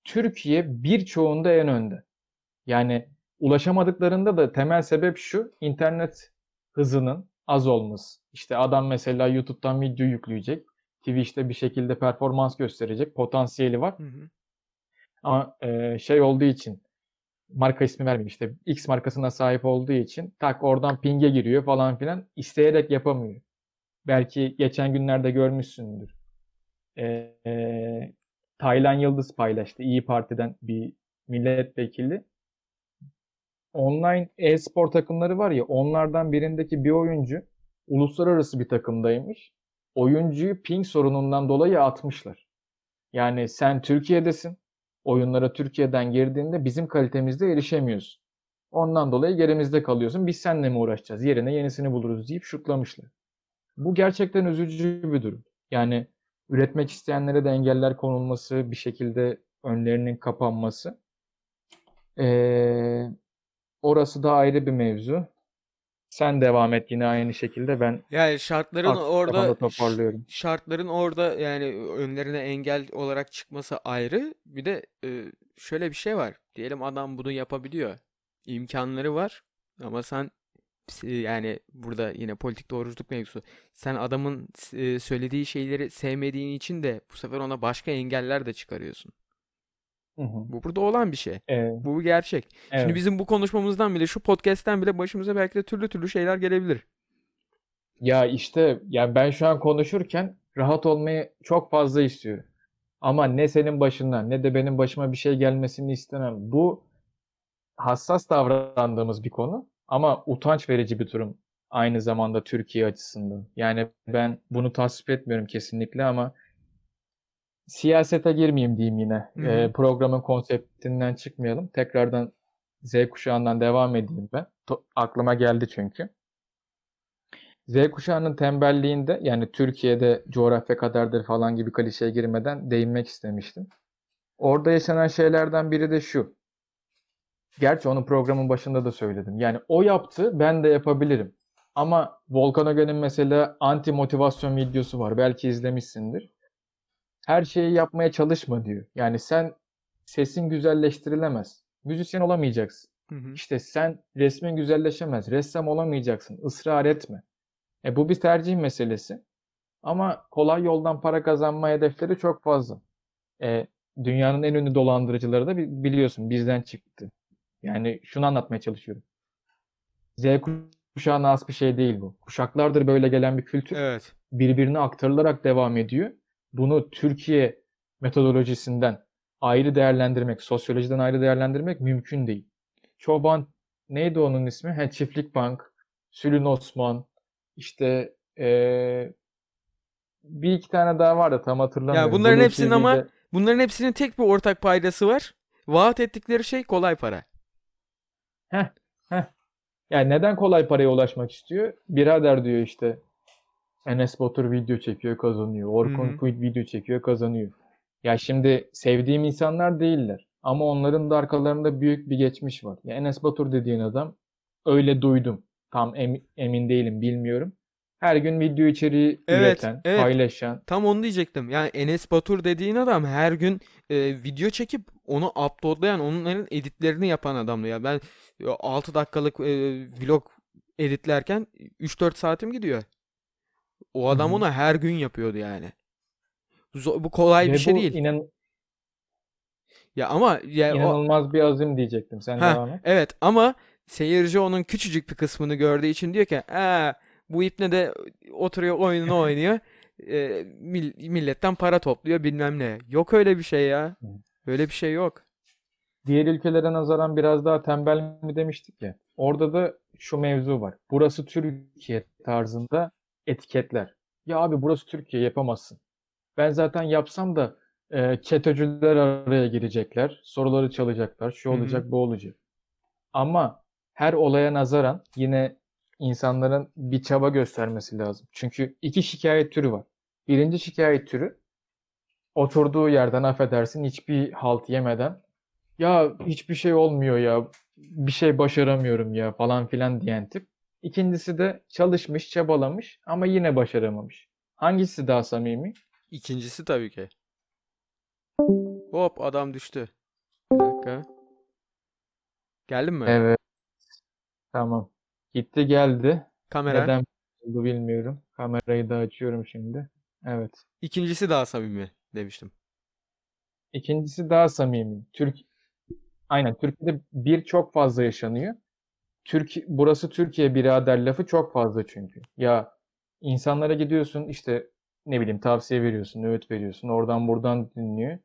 Türkiye birçoğunda en önde. Yani ulaşamadıklarında da temel sebep şu. internet hızının az olması. İşte adam mesela YouTube'dan video yükleyecek. Twitch'te bir şekilde performans gösterecek. Potansiyeli var. Hı hı. Ama e, şey olduğu için marka ismi vermeyeyim işte X markasına sahip olduğu için tak oradan ping'e giriyor falan filan isteyerek yapamıyor. Belki geçen günlerde görmüşsündür. E, e, Taylan Yıldız paylaştı. İyi Parti'den bir milletvekili. Online e-spor takımları var ya onlardan birindeki bir oyuncu uluslararası bir takımdaymış. Oyuncuyu ping sorunundan dolayı atmışlar. Yani sen Türkiye'desin oyunlara Türkiye'den girdiğinde bizim kalitemizde erişemiyorsun. Ondan dolayı gerimizde kalıyorsun. Biz seninle mi uğraşacağız? Yerine yenisini buluruz deyip şutlamışlar. Bu gerçekten üzücü bir durum. Yani üretmek isteyenlere de engeller konulması, bir şekilde önlerinin kapanması. Ee, orası da ayrı bir mevzu. Sen devam et yine aynı şekilde ben Yani şartların kafamda orada toparlıyorum. şartların orada yani önlerine engel olarak çıkması ayrı. Bir de e, şöyle bir şey var. Diyelim adam bunu yapabiliyor. İmkanları var ama sen e, yani burada yine politik doğruculuk mevzusu. Sen adamın e, söylediği şeyleri sevmediğin için de bu sefer ona başka engeller de çıkarıyorsun. Hı hı. Bu burada olan bir şey. Ee, Bu bir gerçek. Şimdi evet. bizim bu konuşmamızdan bile şu podcast'ten bile başımıza belki de türlü türlü şeyler gelebilir. Ya işte ya ben şu an konuşurken rahat olmayı çok fazla istiyorum. Ama ne senin başından ne de benim başıma bir şey gelmesini istemem. Bu hassas davrandığımız bir konu ama utanç verici bir durum aynı zamanda Türkiye açısından. Yani ben bunu tasvip etmiyorum kesinlikle ama siyasete girmeyeyim diyeyim yine. Ee, programın konseptinden çıkmayalım. Tekrardan Z kuşağından devam edeyim ben. To- aklıma geldi çünkü. Z kuşağının tembelliğinde yani Türkiye'de coğrafya kadardır falan gibi klişeye girmeden değinmek istemiştim. Orada yaşanan şeylerden biri de şu. Gerçi onu programın başında da söyledim. Yani o yaptı, ben de yapabilirim. Ama Volkan Öge'nin mesela anti motivasyon videosu var. Belki izlemişsindir. Her şeyi yapmaya çalışma diyor. Yani sen sesin güzelleştirilemez. Müzisyen olamayacaksın. Hı hı. İşte sen resmin güzelleşemez. Ressam olamayacaksın. Israr etme. E bu bir tercih meselesi. Ama kolay yoldan para kazanma hedefleri çok fazla. E, dünyanın en ünlü dolandırıcıları da bi- biliyorsun bizden çıktı. Yani şunu anlatmaya çalışıyorum. Z kuşağına az bir şey değil bu. Kuşaklardır böyle gelen bir kültür Evet. birbirine aktarılarak devam ediyor. Bunu Türkiye metodolojisinden ayrı değerlendirmek, sosyolojiden ayrı değerlendirmek mümkün değil. Çoban neydi onun ismi? He, Çiftlik Bank, Sülün Osman, işte eee, bir iki tane daha vardı tam hatırlamıyorum. bunların Blue hepsinin ama TV'de Bunların hepsinin tek bir ortak paydası var. Vaat ettikleri şey kolay para. heh, heh. Yani neden kolay paraya ulaşmak istiyor? Birader diyor işte Enes Batur video çekiyor kazanıyor. Orkun. Kuyt video çekiyor kazanıyor. Ya şimdi sevdiğim insanlar değiller. Ama onların da arkalarında büyük bir geçmiş var. Ya Enes Batur dediğin adam öyle duydum. Tam em- emin değilim bilmiyorum. Her gün video içeriği Evet, üreten, evet. paylaşan. Tam onu diyecektim. Yani Enes Batur dediğin adam her gün e, video çekip onu uploadlayan, onların editlerini yapan adamdı ya. Ben 6 dakikalık e, vlog editlerken 3-4 saatim gidiyor. O adam hı. onu her gün yapıyordu yani. Zo- bu kolay bir Ve şey bu değil. inan Ya ama ya o inanılmaz bir azim diyecektim. Sen Ha, devam et. evet ama seyirci onun küçücük bir kısmını gördüğü için diyor ki "Aa, bu ipne de oturuyor oyununu (laughs) oynuyor. e, mil- milletten para topluyor bilmem ne. Yok öyle bir şey ya. Öyle bir şey yok. Diğer ülkelere nazaran biraz daha tembel mi demiştik ya. Orada da şu mevzu var. Burası Türkiye tarzında etiketler. Ya abi burası Türkiye yapamazsın. Ben zaten yapsam da e, çeteciler araya girecekler. Soruları çalacaklar. Şu olacak bu olacak. Ama her olaya nazaran yine insanların bir çaba göstermesi lazım. Çünkü iki şikayet türü var. Birinci şikayet türü oturduğu yerden affedersin hiçbir halt yemeden ya hiçbir şey olmuyor ya bir şey başaramıyorum ya falan filan diyen tip. İkincisi de çalışmış, çabalamış ama yine başaramamış. Hangisi daha samimi? İkincisi tabii ki. Hop adam düştü. Bir dakika. Geldin mi? Evet, tamam. Gitti geldi. Kamera. Neden oldu bilmiyorum. Kamerayı da açıyorum şimdi. Evet. İkincisi daha samimi demiştim. İkincisi daha samimi. Türk Aynen Türkiye'de bir çok fazla yaşanıyor. Türk burası Türkiye birader lafı çok fazla çünkü. Ya insanlara gidiyorsun işte ne bileyim tavsiye veriyorsun, öğüt veriyorsun. Oradan buradan dinliyor.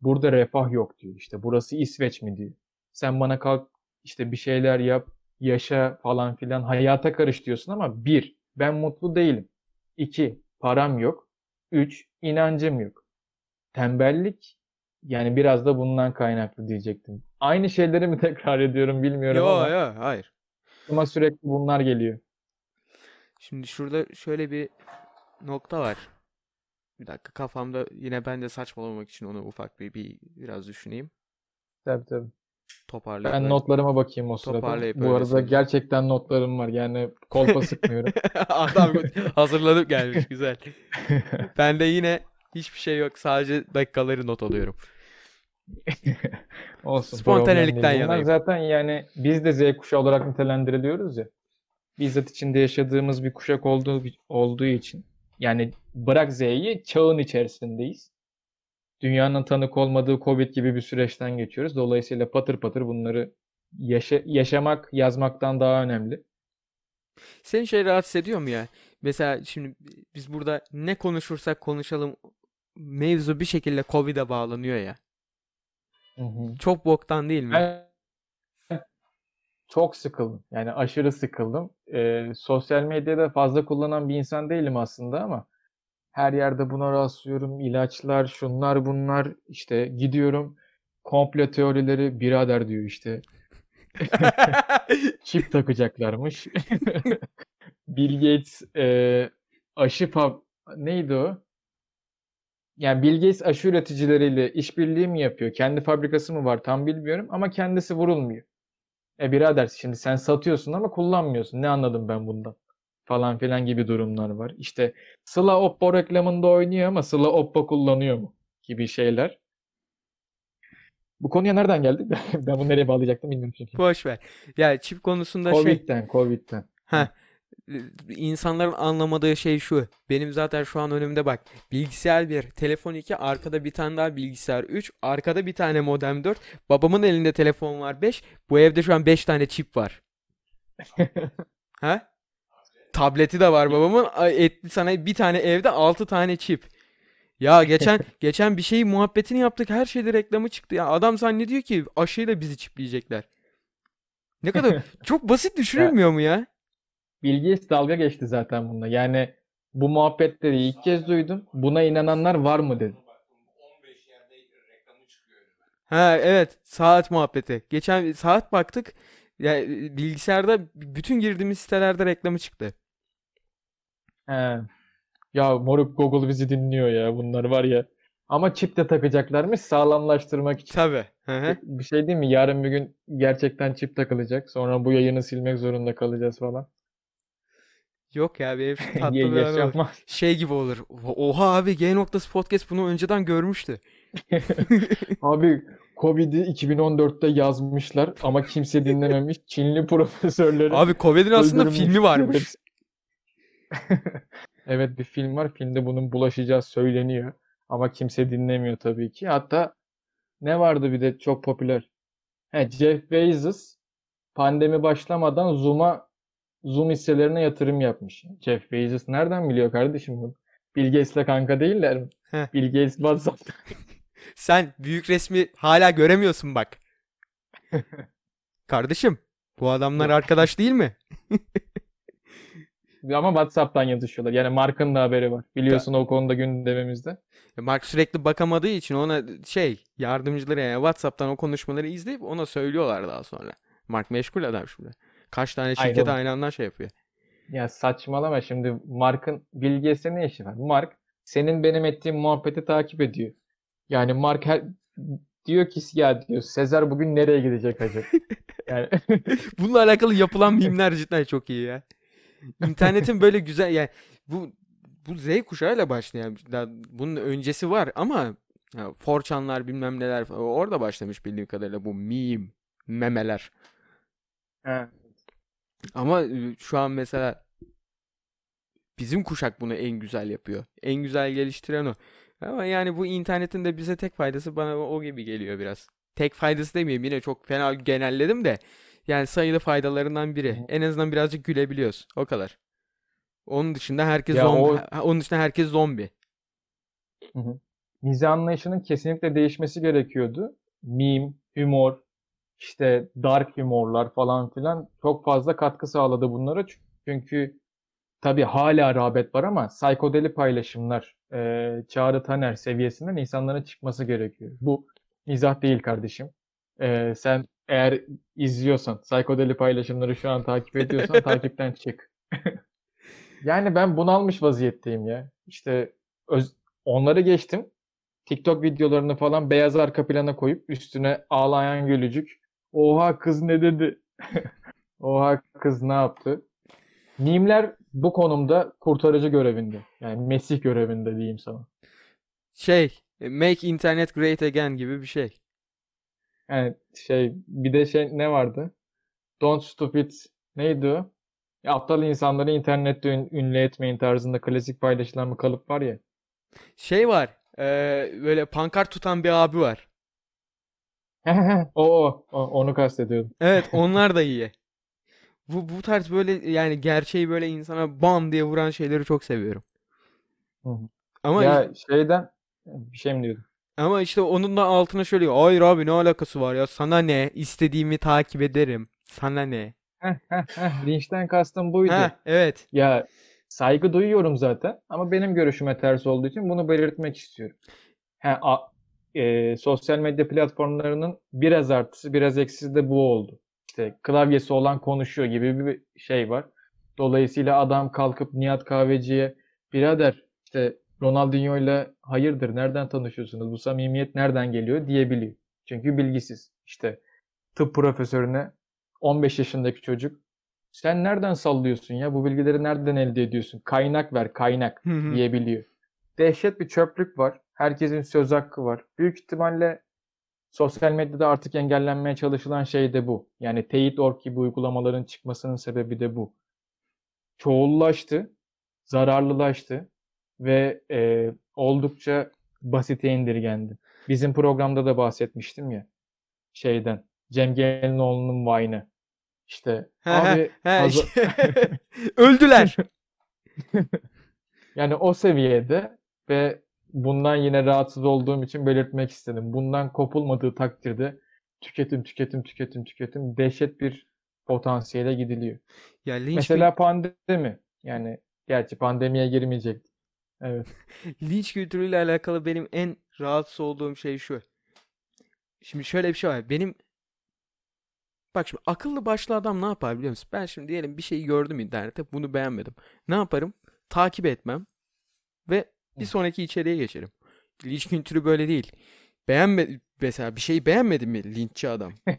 Burada refah yok diyor. İşte burası İsveç mi diyor. Sen bana kalk işte bir şeyler yap, yaşa falan filan hayata karış diyorsun ama bir, ben mutlu değilim. İki, param yok. Üç, inancım yok. Tembellik Yani biraz da bundan kaynaklı diyecektim. Aynı şeyleri mi (laughs) tekrar ediyorum bilmiyorum Yo ama yo hayır. Aklıma sürekli bunlar geliyor. Şimdi şurada şöyle bir nokta var. Bir dakika kafamda yine ben de saçmalamak için onu ufak bir, bir biraz düşüneyim. Tabii tabii. Toparlayıp Ben notlarıma bakayım o sırada. Toparlayıp Bu öyle arada söyleyeyim. gerçekten notlarım var. Yani kolpa (laughs) sıkmıyorum. Adam (laughs) hazırlanıp gelmiş güzel. Ben de yine hiçbir şey yok. Sadece dakikaları not alıyorum. (laughs) Olsun. Spontanelikten yanayım. zaten yani biz de Z kuşağı olarak nitelendiriliyoruz ya. Bizzat içinde yaşadığımız bir kuşak olduğu olduğu için yani bırak Z'yi çağın içerisindeyiz. Dünyanın tanık olmadığı Covid gibi bir süreçten geçiyoruz. Dolayısıyla patır patır bunları yaşa- yaşamak yazmaktan daha önemli. Seni şey rahatsız ediyor mu ya? Mesela şimdi biz burada ne konuşursak konuşalım mevzu bir şekilde Covid'e bağlanıyor ya. Çok boktan değil mi? Ben çok sıkıldım. Yani aşırı sıkıldım. Ee, sosyal medyada fazla kullanan bir insan değilim aslında ama her yerde buna rastlıyorum. İlaçlar, şunlar bunlar. işte gidiyorum. Komplo teorileri birader diyor işte. (laughs) Çip takacaklarmış. (laughs) Bill Gates e, aşı fab neydi o? Yani Bill Gates aşı üreticileriyle işbirliği mi yapıyor? Kendi fabrikası mı var? Tam bilmiyorum ama kendisi vurulmuyor. E birader şimdi sen satıyorsun ama kullanmıyorsun. Ne anladım ben bundan? Falan filan gibi durumlar var. İşte Sıla Oppo reklamında oynuyor ama Sıla Oppo kullanıyor mu? Gibi şeyler. Bu konuya nereden geldik? (laughs) Ben bunu nereye bağlayacaktım bilmiyorum çünkü. Boş ver. Ya çip konusunda şey Covid'den, Covid'den. e, insanların anlamadığı şey şu. Benim zaten şu an önümde bak. Bilgisayar 1, telefon 2, arkada bir tane daha bilgisayar 3, arkada bir tane modem 4, babamın elinde telefon var 5. Bu evde şu an 5 tane çip var. (laughs) Ha? Tableti de var babamın. Etti sana bir tane evde 6 tane çip. Ya geçen (laughs) geçen bir şey muhabbetini yaptık. Her şeyde reklamı çıktı ya. Adam zannediyor ki aşıyla bizi çipleyecekler. Ne kadar (laughs) çok basit düşünülmüyor mu ya? Bill Gates dalga geçti zaten bununla. Yani bu muhabbetleri ilk kez duydum. Buna inananlar var mı dedi. Ha evet saat muhabbeti. Geçen saat baktık. Ya bilgisayarda bütün girdiğimiz sitelerde reklamı çıktı. He. Ya moruk Google bizi dinliyor ya. Bunlar var ya. Ama çip de takacaklarmış sağlamlaştırmak için. Tabii. Hı hı. Bir şey değil mi? Yarın bir gün gerçekten çip takılacak. Sonra bu yayını silmek zorunda kalacağız falan. Yok ya benim (laughs) tatlı bir yaşanmaz. (laughs) Şey gibi olur. Oha abi G noktası podcast bunu önceden görmüştü. (laughs) Abi Covid'i 2014'te yazmışlar ama kimse dinlememiş. Çinli profesörleri Abi Covid'in aslında öldürmüş. filmi varmış. Evet bir film var. Filmde bunun bulaşacağı söyleniyor. Ama kimse dinlemiyor tabii ki. Hatta ne vardı bir de çok popüler. He, Jeff Bezos pandemi başlamadan Zoom'a Zoom hisselerine yatırım yapmış. Jeff Bezos nereden biliyor kardeşim bunu? Bill Gates'le kanka değiller mi? Heh. Bill Gates WhatsApp'ta. (laughs) Sen büyük resmi hala göremiyorsun bak. (laughs) Kardeşim bu adamlar arkadaş değil mi? (laughs) Ama WhatsApp'tan yazışıyorlar. Yani Mark'ın da haberi var. Biliyorsun o konuda gündemimizde. Mark sürekli bakamadığı için ona şey yardımcıları yani WhatsApp'tan o konuşmaları izleyip ona söylüyorlar daha sonra. Mark meşgul adam şimdi. Kaç tane şirket aynı anda şey yapıyor. Ya saçmalama şimdi Mark'ın Bill Gates'le ne işi var? Mark senin benim ettiğim muhabbeti takip ediyor. Yani Mark her, diyor ki ya diyor Sezar bugün nereye gidecek acaba? (laughs) Yani (laughs) Bununla alakalı yapılan (laughs) mimler cidden çok iyi ya. İnternetin böyle güzel yani bu bu Z kuşağıyla başlayan bunun öncesi var ama ya, 4chan'lar bilmem neler orada başlamış bildiğim kadarıyla bu meme memeler. He. Ama şu an mesela bizim kuşak bunu en güzel yapıyor. En güzel geliştiren o. Ama yani bu internetin de bize tek faydası bana o gibi geliyor biraz. Tek faydası demeyeyim yine çok fena genelledim de. Yani sayılı faydalarından biri. En azından birazcık gülebiliyoruz. O kadar. Onun dışında herkes Ya zombi. o- Onun dışında herkes zombi. Hı hı. Mizah anlayışının kesinlikle değişmesi gerekiyordu. Meme, humor, işte dark humorlar falan filan çok fazla katkı sağladı bunlara. Çünkü tabii hala rağbet var ama psikodeli paylaşımlar e, Çağrı Taner seviyesinden insanlara çıkması gerekiyor. Bu mizah değil kardeşim. Ee, sen eğer izliyorsan, psikodeli paylaşımları şu an takip ediyorsan (laughs) takipten çık. (laughs) Yani ben bunalmış vaziyetteyim ya. İşte öz- onları geçtim. TikTok videolarını falan beyaz arka plana koyup üstüne ağlayan gülücük. Oha kız ne dedi? (laughs) Oha kız ne yaptı? Mimler bu konumda kurtarıcı görevinde. Yani Mesih görevinde diyeyim sana. Şey, Make Internet Great Again gibi bir şey. Yani şey bir de şey ne vardı? Don't stupid neydi o? Ya aptal insanları internette ün- ünlü etmeyin tarzında klasik paylaşılan bir kalıp var ya. Şey var. e, böyle pankart tutan bir abi var. O, o, o- onu kastediyordum. Evet, (laughs) onlar da iyi. Bu bu tarz böyle yani gerçeği böyle insana bam diye vuran şeyleri çok seviyorum. Hı hı. Ama Ya şeyden bir şey mi diyordum? ama işte onun da altına şöyle hayır abi ne alakası var ya sana ne istediğimi takip ederim sana ne Heh, heh, heh, linçten kastım buydu. ha evet Ya saygı duyuyorum zaten ama benim görüşüme ters olduğu için bunu belirtmek istiyorum. Ha, a- e, sosyal medya platformlarının biraz artısı biraz eksisi de bu oldu. İşte klavyesi olan konuşuyor gibi bir şey var. Dolayısıyla adam kalkıp Nihat Kahveci'ye birader işte Ronaldinho ile hayırdır nereden tanışıyorsunuz bu samimiyet nereden geliyor diyebiliyor. Çünkü bilgisiz. İşte tıp profesörüne 15 yaşındaki çocuk sen nereden sallıyorsun ya bu bilgileri nereden elde ediyorsun kaynak ver kaynak diyebiliyor. Dehşet bir çöplük var. Herkesin söz hakkı var. Büyük ihtimalle sosyal medyada artık engellenmeye çalışılan şey de bu. Yani teyit.org gibi uygulamaların çıkmasının sebebi de bu. Çoğullaştı, zararlılaştı ve e, oldukça basite indirgendi. Bizim programda da bahsetmiştim ya şeyden. Cem Gelinoğlu'nun Vine'ı. İşte He, abi he, (laughs) öldüler (laughs) Yani o seviyede ve bundan yine rahatsız olduğum için belirtmek istedim. Bundan kopulmadığı takdirde tüketim, tüketim, tüketim, tüketim dehşet bir potansiyele gidiliyor. ya linç Mesela pandemi. Yani gerçi pandemiye girmeyecektik. Evet. (laughs) linç kültürüyle alakalı benim en rahatsız olduğum şey şu şimdi şöyle bir şey var benim bak şimdi akıllı başlı adam ne yapar biliyor musun ben şimdi diyelim bir şeyi gördüm internette bunu beğenmedim ne yaparım takip etmem ve bir sonraki içeriğe geçerim linç kültürü böyle değil beğenme mesela bir şeyi beğenmedi mi linççi adam (laughs)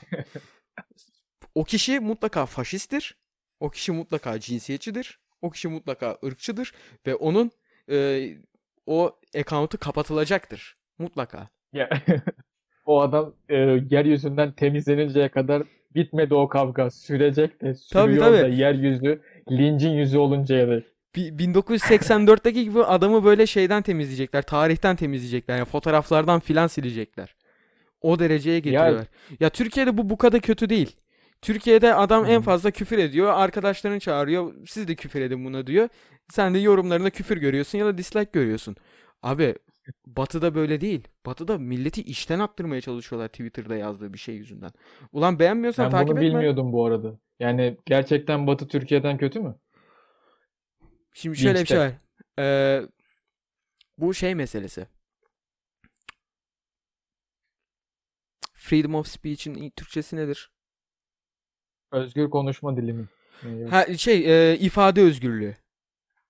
o kişi mutlaka faşisttir. O kişi mutlaka cinsiyetçidir. O kişi mutlaka ırkçıdır ve onun e, o account'u kapatılacaktır. Mutlaka. Ya, (laughs) o adam e, yeryüzünden temizleninceye kadar bitmedi o kavga. Sürecek de Tabii, sürüyor da tabii. yeryüzü lincin yüzü oluncaya dek. Bi- 1984'teki gibi adamı böyle şeyden temizleyecekler. Tarihten temizleyecekler. Yani fotoğraflardan filan silecekler. O dereceye getiriyorlar. Ya Türkiye'de bu bu kadar kötü değil. Türkiye'de adam en fazla küfür ediyor. Arkadaşlarını çağırıyor. Siz de küfür edin buna diyor. Sen de yorumlarında küfür görüyorsun ya da dislike görüyorsun. Abi Batı'da böyle değil. Batı'da milleti işten attırmaya çalışıyorlar Twitter'da yazdığı bir şey yüzünden. Ulan beğenmiyorsan Ben takip bunu etme. bilmiyordum bu arada. Yani gerçekten Batı Türkiye'den kötü mü? Şimdi şöyle bir şey var. Ee, bu şey meselesi. Freedom of Speech'in Türkçesi nedir? Özgür konuşma dilimi. Ha şey e, ifade özgürlüğü.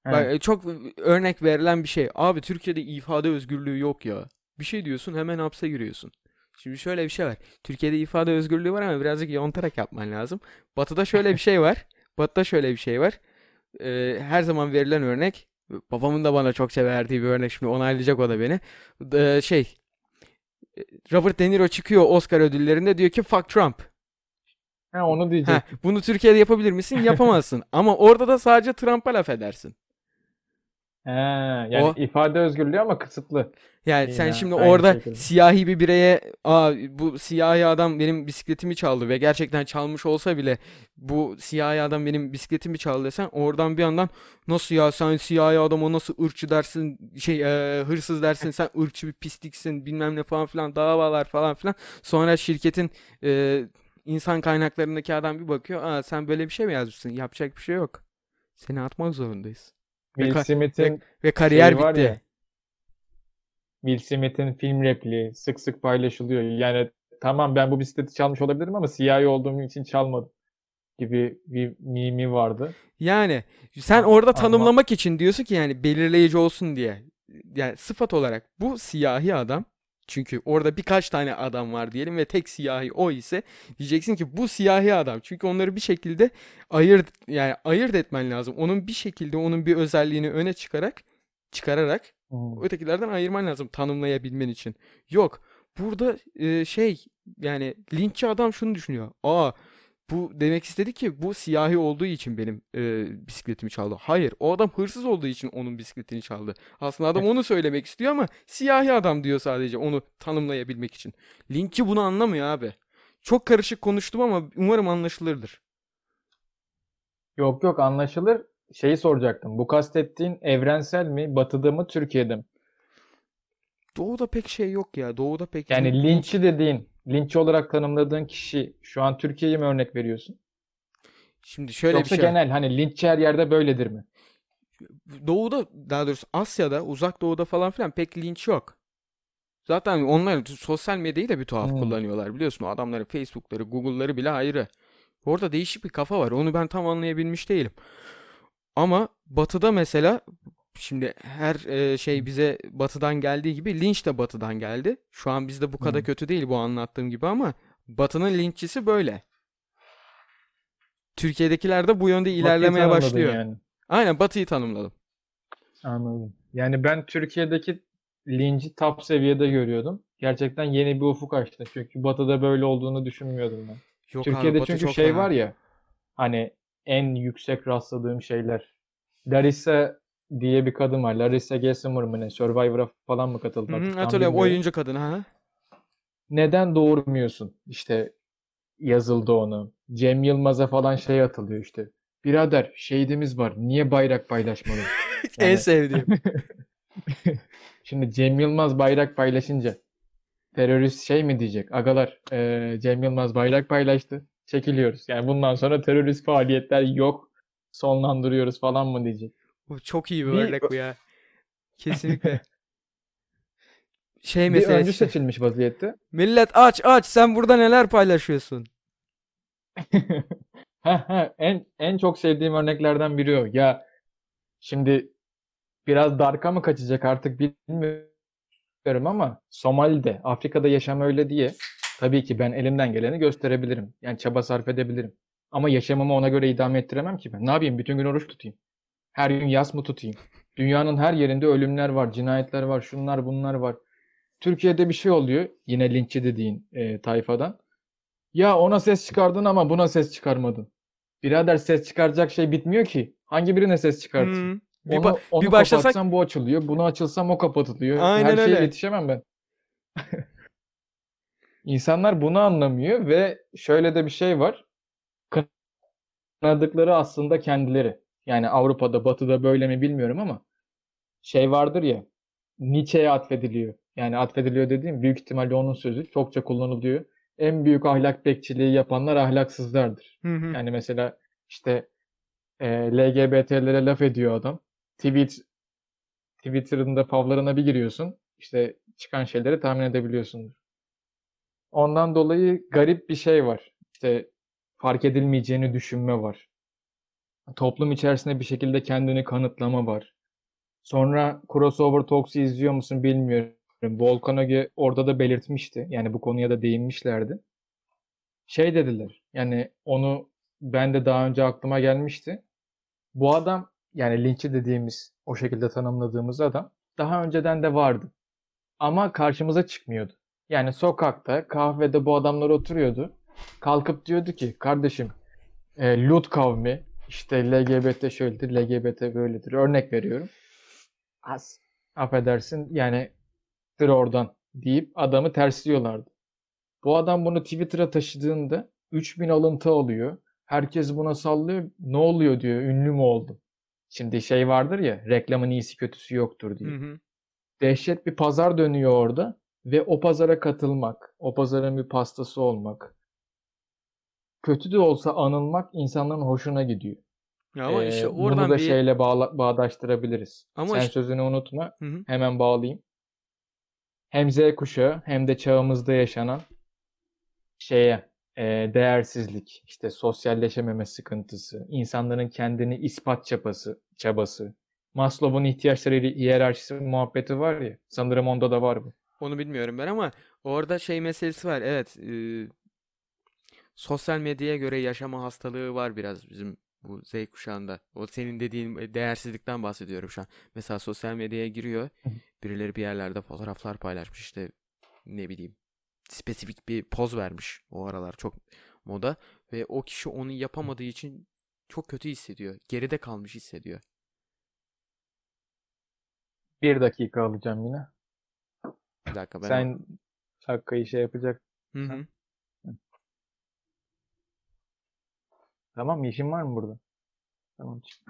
Bak, e, çok örnek verilen bir şey. Abi Türkiye'de ifade özgürlüğü yok ya. Bir şey diyorsun hemen hapse giriyorsun. Şimdi şöyle bir şey var. Türkiye'de ifade özgürlüğü var ama birazcık yontarak yapman lazım. Batı'da şöyle bir şey var. (laughs) Batı'da şöyle bir şey var. Ee, her zaman verilen örnek. Babamın da bana çokça verdiği bir örnek. Şimdi onaylayacak o da beni. Ee, şey. e, Robert De Niro çıkıyor Oscar ödüllerinde diyor ki fuck Trump. Ha, onu Ha, diyecek. bunu Türkiye'de yapabilir misin? Yapamazsın. (laughs) Ama orada da sadece Trump'a laf edersin. He, yani O- ifade özgürlüğü ama kısıtlı. Yani sen Yine şimdi aynı orada şekilde. siyahi bir bireye Aa, bu siyahi adam benim bisikletimi çaldı ve gerçekten çalmış olsa bile bu siyahi adam benim bisikletimi çaldı desen oradan bir yandan nasıl ya sen siyahi adama nasıl ırkçı dersin şey e, hırsız dersin sen ırkçı bir pisliksin bilmem ne falan filan davalar falan filan sonra şirketin e, insan kaynaklarındaki adam bir bakıyor Aa, sen böyle bir şey mi yazmışsın yapacak bir şey yok seni atmak zorundayız Will ka- Smith'in ve kariyer şeyi var bitti. ya, Will Smith'in film repliği sık sık paylaşılıyor. Yani tamam ben bu bisikleti çalmış olabilirim ama siyahi olduğum için çalmadım gibi bir mimi vardı. Yani sen orada Ama tanımlamak için diyorsun ki yani belirleyici olsun diye. Yani sıfat olarak bu siyahi adam. Çünkü orada birkaç tane adam var diyelim ve tek siyahi o ise diyeceksin ki bu siyahi adam. Çünkü onları bir şekilde ayırt yani ayırt etmen lazım. Onun bir şekilde onun bir özelliğini öne çıkarak çıkararak hmm, ötekilerden ayırman lazım tanımlayabilmen için. Yok. Burada e, şey yani linççi adam şunu düşünüyor. Aa bu demek istedi ki bu siyahi olduğu için benim e, bisikletimi çaldı. Hayır, o adam hırsız olduğu için onun bisikletini çaldı. Aslında adam onu söylemek istiyor ama siyahi adam diyor sadece onu tanımlayabilmek için. Linççi bunu anlamıyor abi. Çok karışık konuştum ama umarım anlaşılırdır. yok yok anlaşılır. Şeyi soracaktım. Bu kastettiğin evrensel mi, batıda mı, Türkiye'de mi? Doğuda pek şey yok ya. Doğuda pek Yani lin- linç linççi dediğin, linççi olarak tanımladığın kişi şu an Türkiye'yi mi örnek veriyorsun? Şimdi şöyle bir Yoksa şey var. genel hani linççi her yerde böyledir mi? Doğuda daha doğrusu Asya'da, Uzak Doğu'da falan filan pek linç yok. Zaten onlar sosyal medyayı da bir tuhaf Hmm. kullanıyorlar biliyorsun. O adamların Facebook'ları, Google'ları bile ayrı. Orada değişik bir kafa var. Onu ben tam anlayabilmiş değilim. Ama Batı'da mesela şimdi her e, şey bize Batı'dan geldiği gibi linç de Batı'dan geldi. Şu an bizde bu kadar Hmm. kötü değil bu anlattığım gibi ama Batı'nın linççisi böyle. Türkiye'dekiler de bu yönde ilerlemeye başlıyor. yani. Aynen Batı'yı tanımladım. Anladım. Yani ben Türkiye'deki linci top seviyede görüyordum. Gerçekten yeni bir ufuk açtı. Çünkü Batı'da böyle olduğunu düşünmüyordum ben. Yok abi Türkiye'de Batı çünkü şey fena. var ya hani en yüksek rastladığım şeyler. Larissa diye bir kadın var. Larissa Gessler mı ne? Survivor'a falan mı katıldı Hı hı, hatırlıyorum oyuncu kadın ha. Neden doğurmuyorsun? İşte yazıldı onu. Cem Yılmaz'a falan şey atılıyor işte. Birader şehidimiz var. Niye bayrak paylaşmalı? (laughs) En Yani sevdiğim. (laughs) Şimdi Cem Yılmaz bayrak paylaşınca terörist şey mi diyecek? Agalar eee, Cem Yılmaz bayrak paylaştı. Çekiliyoruz. Yani bundan sonra terörist faaliyetler yok. Sonlandırıyoruz falan mı diyecek? Bu çok iyi bir Bir örnek bu ya. (laughs) Kesinlikle. Şey bir öncü meselesi. seçilmiş vaziyette. Millet aç aç sen burada neler paylaşıyorsun? (laughs) En en çok sevdiğim örneklerden biri o. Ya şimdi biraz darka mı kaçacak artık bilmiyorum ama Somali'de, Afrika'da yaşam öyle diye tabii ki ben elimden geleni gösterebilirim. Yani çaba sarf edebilirim. Ama yaşamımı ona göre idame ettiremem ki ben. Ne yapayım? Bütün gün oruç tutayım. Her gün yas mı tutayım? Dünyanın her yerinde ölümler var, cinayetler var, şunlar bunlar var. Türkiye'de bir şey oluyor. Yine linççi dediğin e, tayfadan. Ya ona ses çıkardın ama buna ses çıkarmadın. Birader ses çıkaracak şey bitmiyor ki. Hangi birine ses çıkartayım? Hmm. Bir, Onu onu bir başlasak kapatsam bu açılıyor. Bunu açılsam o kapatılıyor. aynen Her şeye öyle. yetişemem ben. (laughs) İnsanlar bunu anlamıyor ve şöyle de bir şey var. Kınadıkları aslında kendileri. Yani Avrupa'da, Batı'da böyle mi bilmiyorum ama şey vardır ya Nietzsche'ye atfediliyor. Yani atfediliyor dediğim büyük ihtimalle onun sözü çokça kullanılıyor. En büyük ahlak bekçiliği yapanlar ahlaksızlardır. Hı hı. Yani mesela işte e, LGBT'lere laf ediyor adam. Tweet Twitter'ın da favlarına bir giriyorsun. İşte çıkan şeyleri tahmin edebiliyorsundur. Ondan dolayı garip bir şey var. İşte fark edilmeyeceğini düşünme var. Toplum içerisinde bir şekilde kendini kanıtlama var. Sonra Crossover Talks'u izliyor musun bilmiyorum. Volkan Öge orada da belirtmişti. Yani bu konuya da değinmişlerdi. Şey dediler. Yani onu ben de daha önce aklıma gelmişti. Bu adam yani linççi dediğimiz o şekilde tanımladığımız adam daha önceden de vardı. Ama karşımıza çıkmıyordu. Yani sokakta, kahvede bu adamlar oturuyordu. Kalkıp diyordu ki kardeşim e, Lut kavmi işte LGBT şöyledir, LGBT böyledir. Örnek veriyorum. Az. Affedersin yani dır oradan deyip adamı tersliyorlardı. Bu adam bunu Twitter'a taşıdığında 3000 alıntı alıyor. Herkes buna sallıyor. Ne oluyor diyor. Ünlü mü oldum? Şimdi şey vardır ya reklamın iyisi kötüsü yoktur Hı diye. hı. Dehşet bir pazar dönüyor orada ve o pazara katılmak, o pazarın bir pastası olmak, kötü de olsa anılmak insanların hoşuna gidiyor. Ya ama işte Ee, bunu oradan da bir şeyle bağla- bağdaştırabiliriz. ama Sen işte sözünü unutma. hı hı. Hemen bağlayayım. hem Z kuşağı hem de çağımızda yaşanan şeye e, değersizlik, işte sosyalleşememe sıkıntısı, insanların kendini ispat çabası, çabası. Maslow'un ihtiyaçları hiyerarşisi muhabbeti var ya. Sanırım onda da var bu. Onu bilmiyorum ben ama orada şey meselesi var. Evet, e, sosyal medyaya göre yaşama hastalığı var biraz bizim bu Z kuşağında. O senin dediğin e, değersizlikten bahsediyorum şu an. Mesela sosyal medyaya giriyor. Birileri bir yerlerde fotoğraflar paylaşmış işte ne bileyim spesifik bir poz vermiş. O aralar çok moda ve o kişi onu yapamadığı için çok kötü hissediyor. Geride kalmış hissediyor. Bir dakika alacağım yine. Bir dakika ben Sen dakikayı şey yapacak. Hı hı. Tamam? İşin var mı burada? Tamam. çık.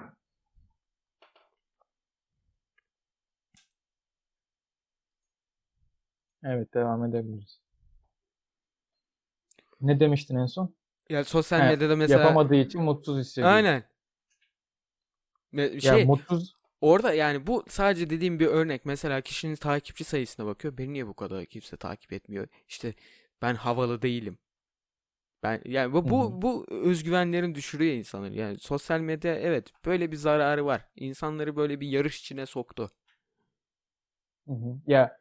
Evet devam edebiliriz. Ne demiştin en son? Ya sosyal He, medyada mesela Yapamadığı için mutsuz hissediyor. aynen. Me- Ya Şey mutsuz Orada yani bu sadece dediğim bir örnek. Mesela kişinin takipçi sayısına bakıyor. Beni niye bu kadar kimse takip etmiyor? İşte ben havalı değilim. Ben yani bu bu, bu özgüvenlerini düşürüyor insanları. Yani sosyal medya evet böyle bir zararı var. İnsanları böyle bir yarış içine soktu. Hı hı. Ya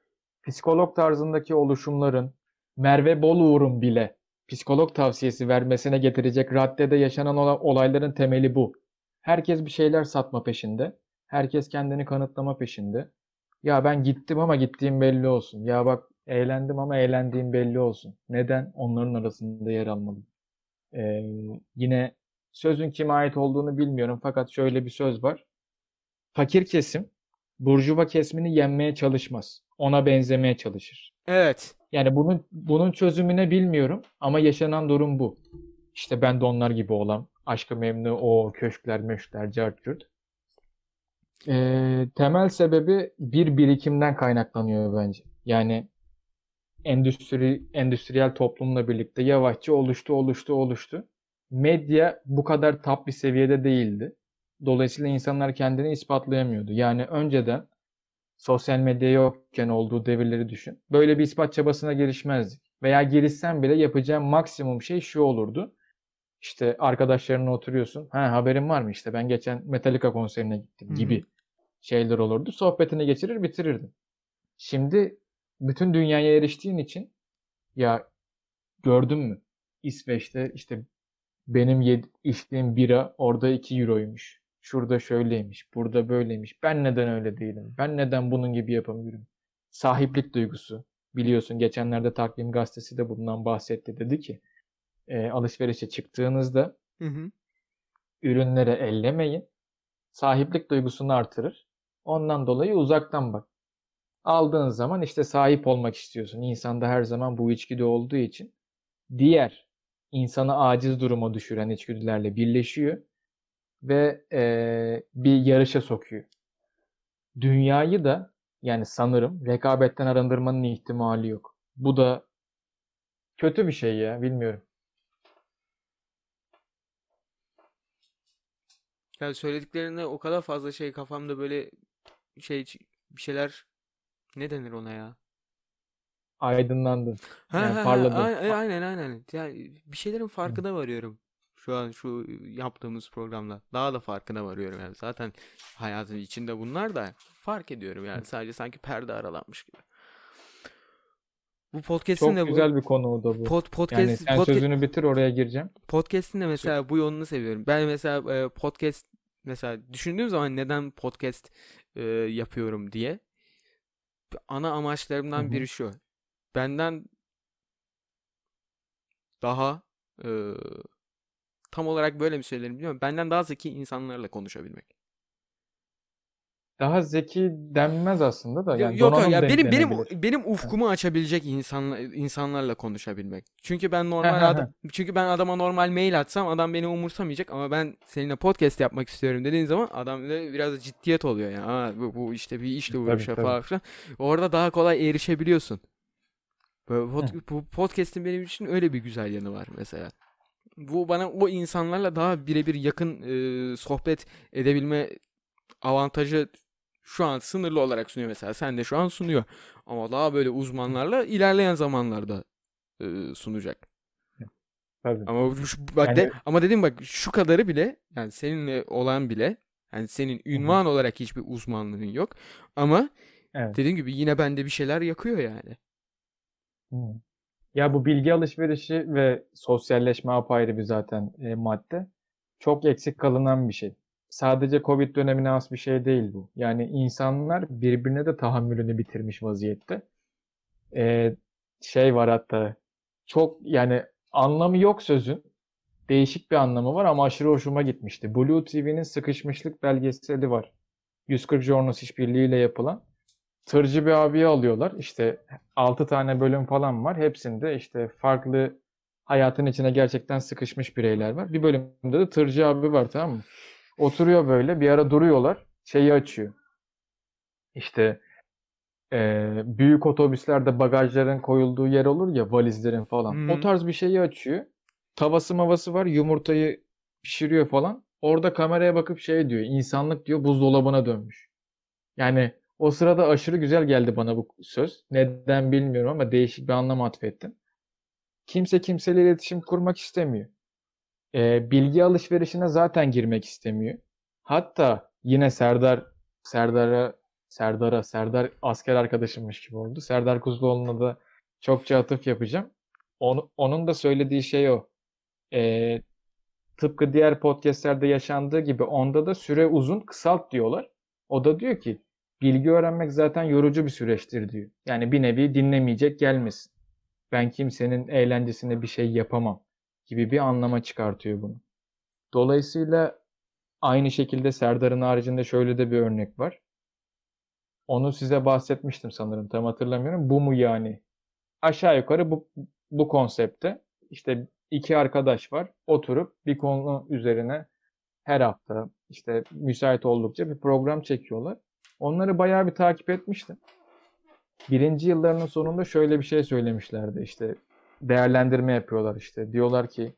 psikolog tarzındaki oluşumların Merve Boluğur'un bile psikolog tavsiyesi vermesine getirecek raddede yaşanan ola- olayların temeli bu. Herkes bir şeyler satma peşinde. Herkes kendini kanıtlama peşinde. Ya ben gittim ama gittiğim belli olsun. Ya bak eğlendim ama eğlendiğim belli olsun. Neden? Onların arasında yer almalıyım. Ee, yine sözün kime ait olduğunu bilmiyorum fakat şöyle bir söz var. Fakir kesim burjuva kesimini yenmeye çalışmaz. Ona benzemeye çalışır. Evet. Yani bunun bunun çözümüne bilmiyorum ama yaşanan durum bu. İşte ben de onlar gibi olan aşkı memnu o köşkler möşkler cart curt. Ee, temel sebebi bir birikimden kaynaklanıyor bence. Yani endüstri endüstriyel toplumla birlikte yavaşça oluştu oluştu oluştu. Medya bu kadar tap bir seviyede değildi. Dolayısıyla insanlar kendini ispatlayamıyordu. Yani önceden sosyal medya yokken olduğu devirleri düşün. Böyle bir ispat çabasına girişmezdik. Veya girişsen bile yapacağım maksimum şey şu olurdu. İşte arkadaşlarınla oturuyorsun. Ha haberin var mı işte ben geçen Metallica konserine gittim gibi şeyler olurdu. Sohbetini geçirir bitirirdin. Şimdi bütün dünyaya eriştiğin için ya gördün mü? İsveç'te işte benim yed- içtiğim bira orada 2 euroymuş. Şurada şöyleymiş, burada böyleymiş. Ben neden öyle değilim? Ben neden bunun gibi yapamıyorum? Sahiplik duygusu. Biliyorsun geçenlerde Takvim Gazetesi de bundan bahsetti. Dedi ki e, alışverişe çıktığınızda Hı hı. ürünlere ellemeyin. Sahiplik duygusunu artırır. Ondan dolayı uzaktan bak. Aldığın zaman işte sahip olmak istiyorsun. İnsanda her zaman bu içgüdü olduğu için diğer insanı aciz duruma düşüren içgüdülerle birleşiyor ve eee, bir yarışa sokuyor. Dünyayı da yani sanırım rekabetten arındırmanın ihtimali yok. Bu da kötü bir şey ya bilmiyorum. Yani söylediklerinde o kadar fazla şey kafamda böyle şey bir şeyler ne denir ona ya? Aydınlandı. Ha Yani ha ha parladı. ay- aynen aynen. Yani bir şeylerin farkına varıyorum. Şu an şu yaptığımız programda. Daha da farkına varıyorum yani. Zaten hayatın içinde bunlar da fark ediyorum yani. Sadece sanki perde aralanmış gibi. Bu podcast'in Çok de bu güzel bir konu da bu. pod, Yani podcast sen podca- sözünü bitir oraya gireceğim. podcast'in de mesela bu yolunu seviyorum. Ben mesela e, podcast mesela düşündüğüm zaman neden podcast e, yapıyorum diye ana amaçlarımdan biri şu. Benden daha e, tam olarak böyle mi söylerim bilmiyorum. Benden daha zeki insanlarla konuşabilmek. Daha zeki denmez aslında da Yok yani yok donanım ya benim benim benim ufkumu açabilecek insanla, insanlarla konuşabilmek. Çünkü ben normal adam çünkü ben adama normal mail atsam adam beni umursamayacak ama ben seninle podcast yapmak istiyorum dediğin zaman adam biraz ciddiyet oluyor ya. Aa, bu, bu işte bir işle uğraşıyor falan filan. Orada daha kolay erişebiliyorsun. Böyle pod- bu podcast'in benim için öyle bir güzel yanı var mesela. Bu bana o insanlarla daha birebir yakın e, sohbet edebilme avantajı Şu an sınırlı olarak sunuyor mesela. Sen de şu an sunuyor. Ama daha böyle uzmanlarla ilerleyen zamanlarda e, sunacak. Tabii. Ama şu, bak Yani- de, ama dedim bak şu kadarı bile yani seninle olan bile yani senin ünvan olarak hiçbir uzmanlığın yok. Ama Evet. dediğim gibi yine bende bir şeyler yakıyor yani. Hı. Ya bu bilgi alışverişi ve sosyalleşme apayrı bir zaten e, madde. Çok eksik kalınan bir şey. Sadece Covid dönemine has bir şey değil bu. Yani insanlar birbirine de tahammülünü bitirmiş vaziyette. E, şey var hatta çok yani anlamı yok sözün. Değişik bir anlamı var ama aşırı hoşuma gitmişti. Blue TV'nin sıkışmışlık belgeseli var. 140 Journos işbirliğiyle yapılan. Tırcı bir abiyi alıyorlar. İşte 6 tane bölüm falan var. Hepsinde işte farklı hayatın içine gerçekten sıkışmış bireyler var. Bir bölümde de tırcı abi var tamam mı? Oturuyor böyle bir ara duruyorlar. Şeyi açıyor. İşte eee, büyük otobüslerde bagajların koyulduğu yer olur ya valizlerin falan. Hı. O tarz bir şeyi açıyor. Tavası mavası var. Yumurtayı pişiriyor falan. Orada kameraya bakıp şey diyor. İnsanlık diyor buzdolabına dönmüş. Yani o sırada aşırı güzel geldi bana bu söz. Neden bilmiyorum ama değişik bir anlam atfettim. Kimse kimseyle iletişim kurmak istemiyor. Ee, bilgi alışverişine zaten girmek istemiyor. Hatta yine Serdar Serdar'a Serdar'a Serdar asker arkadaşımmış gibi oldu. Serdar Kuzuloğlu'na da çokça atıf yapacağım. Onu- onun da söylediği şey o. Ee, tıpkı diğer podcastlerde yaşandığı gibi onda da süre uzun kısalt diyorlar. O da diyor ki bilgi öğrenmek zaten yorucu bir süreçtir diyor. Yani bir nevi dinlemeyecek gelmesin. Ben kimsenin eğlencesine bir şey yapamam gibi bir anlama çıkartıyor bunu. Dolayısıyla aynı şekilde Serdar'ın haricinde şöyle de bir örnek var. Onu size bahsetmiştim sanırım tam hatırlamıyorum. Bu mu yani? Aşağı yukarı bu, bu konsepte işte iki arkadaş var. Oturup bir konu üzerine her hafta işte müsait oldukça bir program çekiyorlar. Onları bayağı bir takip etmiştim. Birinci yıllarının sonunda şöyle bir şey söylemişlerdi. İşte değerlendirme yapıyorlar işte. Diyorlar ki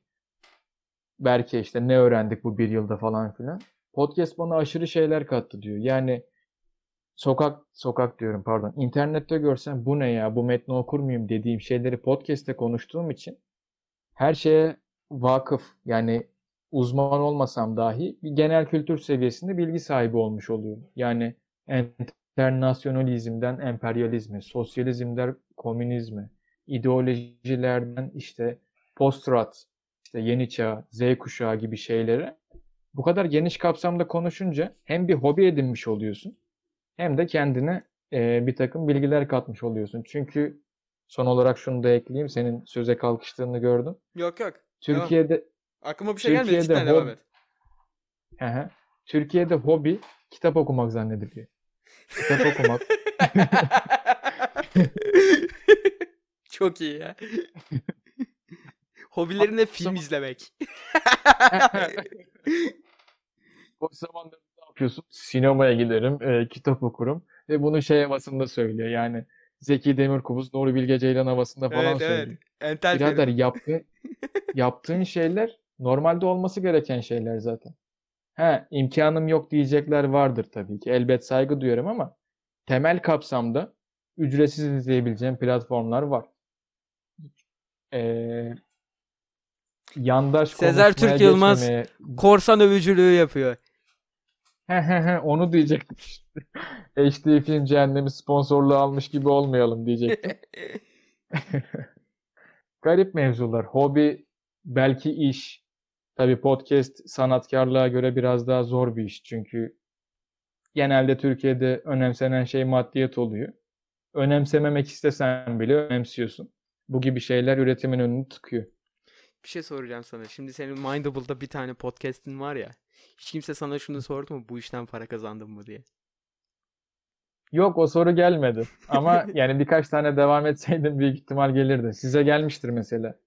belki işte ne öğrendik bu bir yılda falan filan. Podcast bana aşırı şeyler kattı diyor. Yani sokak sokak diyorum pardon. İnternette görsem bu ne ya bu metni okur muyum dediğim şeyleri podcast'te konuştuğum için her şeye vakıf yani uzman olmasam dahi bir genel kültür seviyesinde bilgi sahibi olmuş oluyorum. Yani internasyonalizmden emperyalizme, sosyalizmden komünizme, ideolojilerden işte post-rat, işte yeni çağ, Z kuşağı gibi şeylere bu kadar geniş kapsamda konuşunca hem bir hobi edinmiş oluyorsun hem de kendine e, bir takım bilgiler katmış oluyorsun. Çünkü son olarak şunu da ekleyeyim. Senin söze kalkıştığını gördüm. Yok yok. Türkiye'de Aklıma bir şey gelmedi. Türkiye'de Cidden devam et. Hı. Türkiye'de hobi kitap okumak zannediliyor. Kitap okumak. (laughs) Çok iyi ya. (laughs) Hobilerine film Zaman- izlemek. (laughs) Boş zamanlarında ne yapıyorsun? Sinemaya giderim, e, kitap okurum ve bunu şey havasında söylüyor. Yani Zeki Demirkubuz, Nuri Bilge Ceylan havasında falan Evet söylüyor. evet. Entel Birader Ferit. (laughs) yaptığın, şeyler normalde olması gereken şeyler zaten. He, imkanım yok diyecekler vardır tabii ki. Elbet saygı duyuyorum ama temel kapsamda ücretsiz izleyebileceğim platformlar var. Ee, yandaş Sezer Türk Yılmaz geçmemeye- korsan övücülüğü yapıyor. He he he onu diyecektim. HD (laughs) Film Cehennemi sponsorluğu almış gibi olmayalım diyecektim. (laughs) (laughs) Garip mevzular. Hobi, belki iş. Tabii podcast sanatkarlığa göre biraz daha zor bir iş. Çünkü genelde Türkiye'de önemsenen şey maddiyat oluyor. Önemsememek istesen bile önemsiyorsun. Bu gibi şeyler üretimin önünü tıkıyor. Bir şey soracağım sana. Şimdi senin Mindable'da bir tane podcast'in var ya. Hiç kimse sana şunu sordu mu? Bu işten para kazandın mı diye. Yok o soru gelmedi. Ama (laughs) yani birkaç tane devam etseydim büyük ihtimal gelirdi. Size gelmiştir mesela.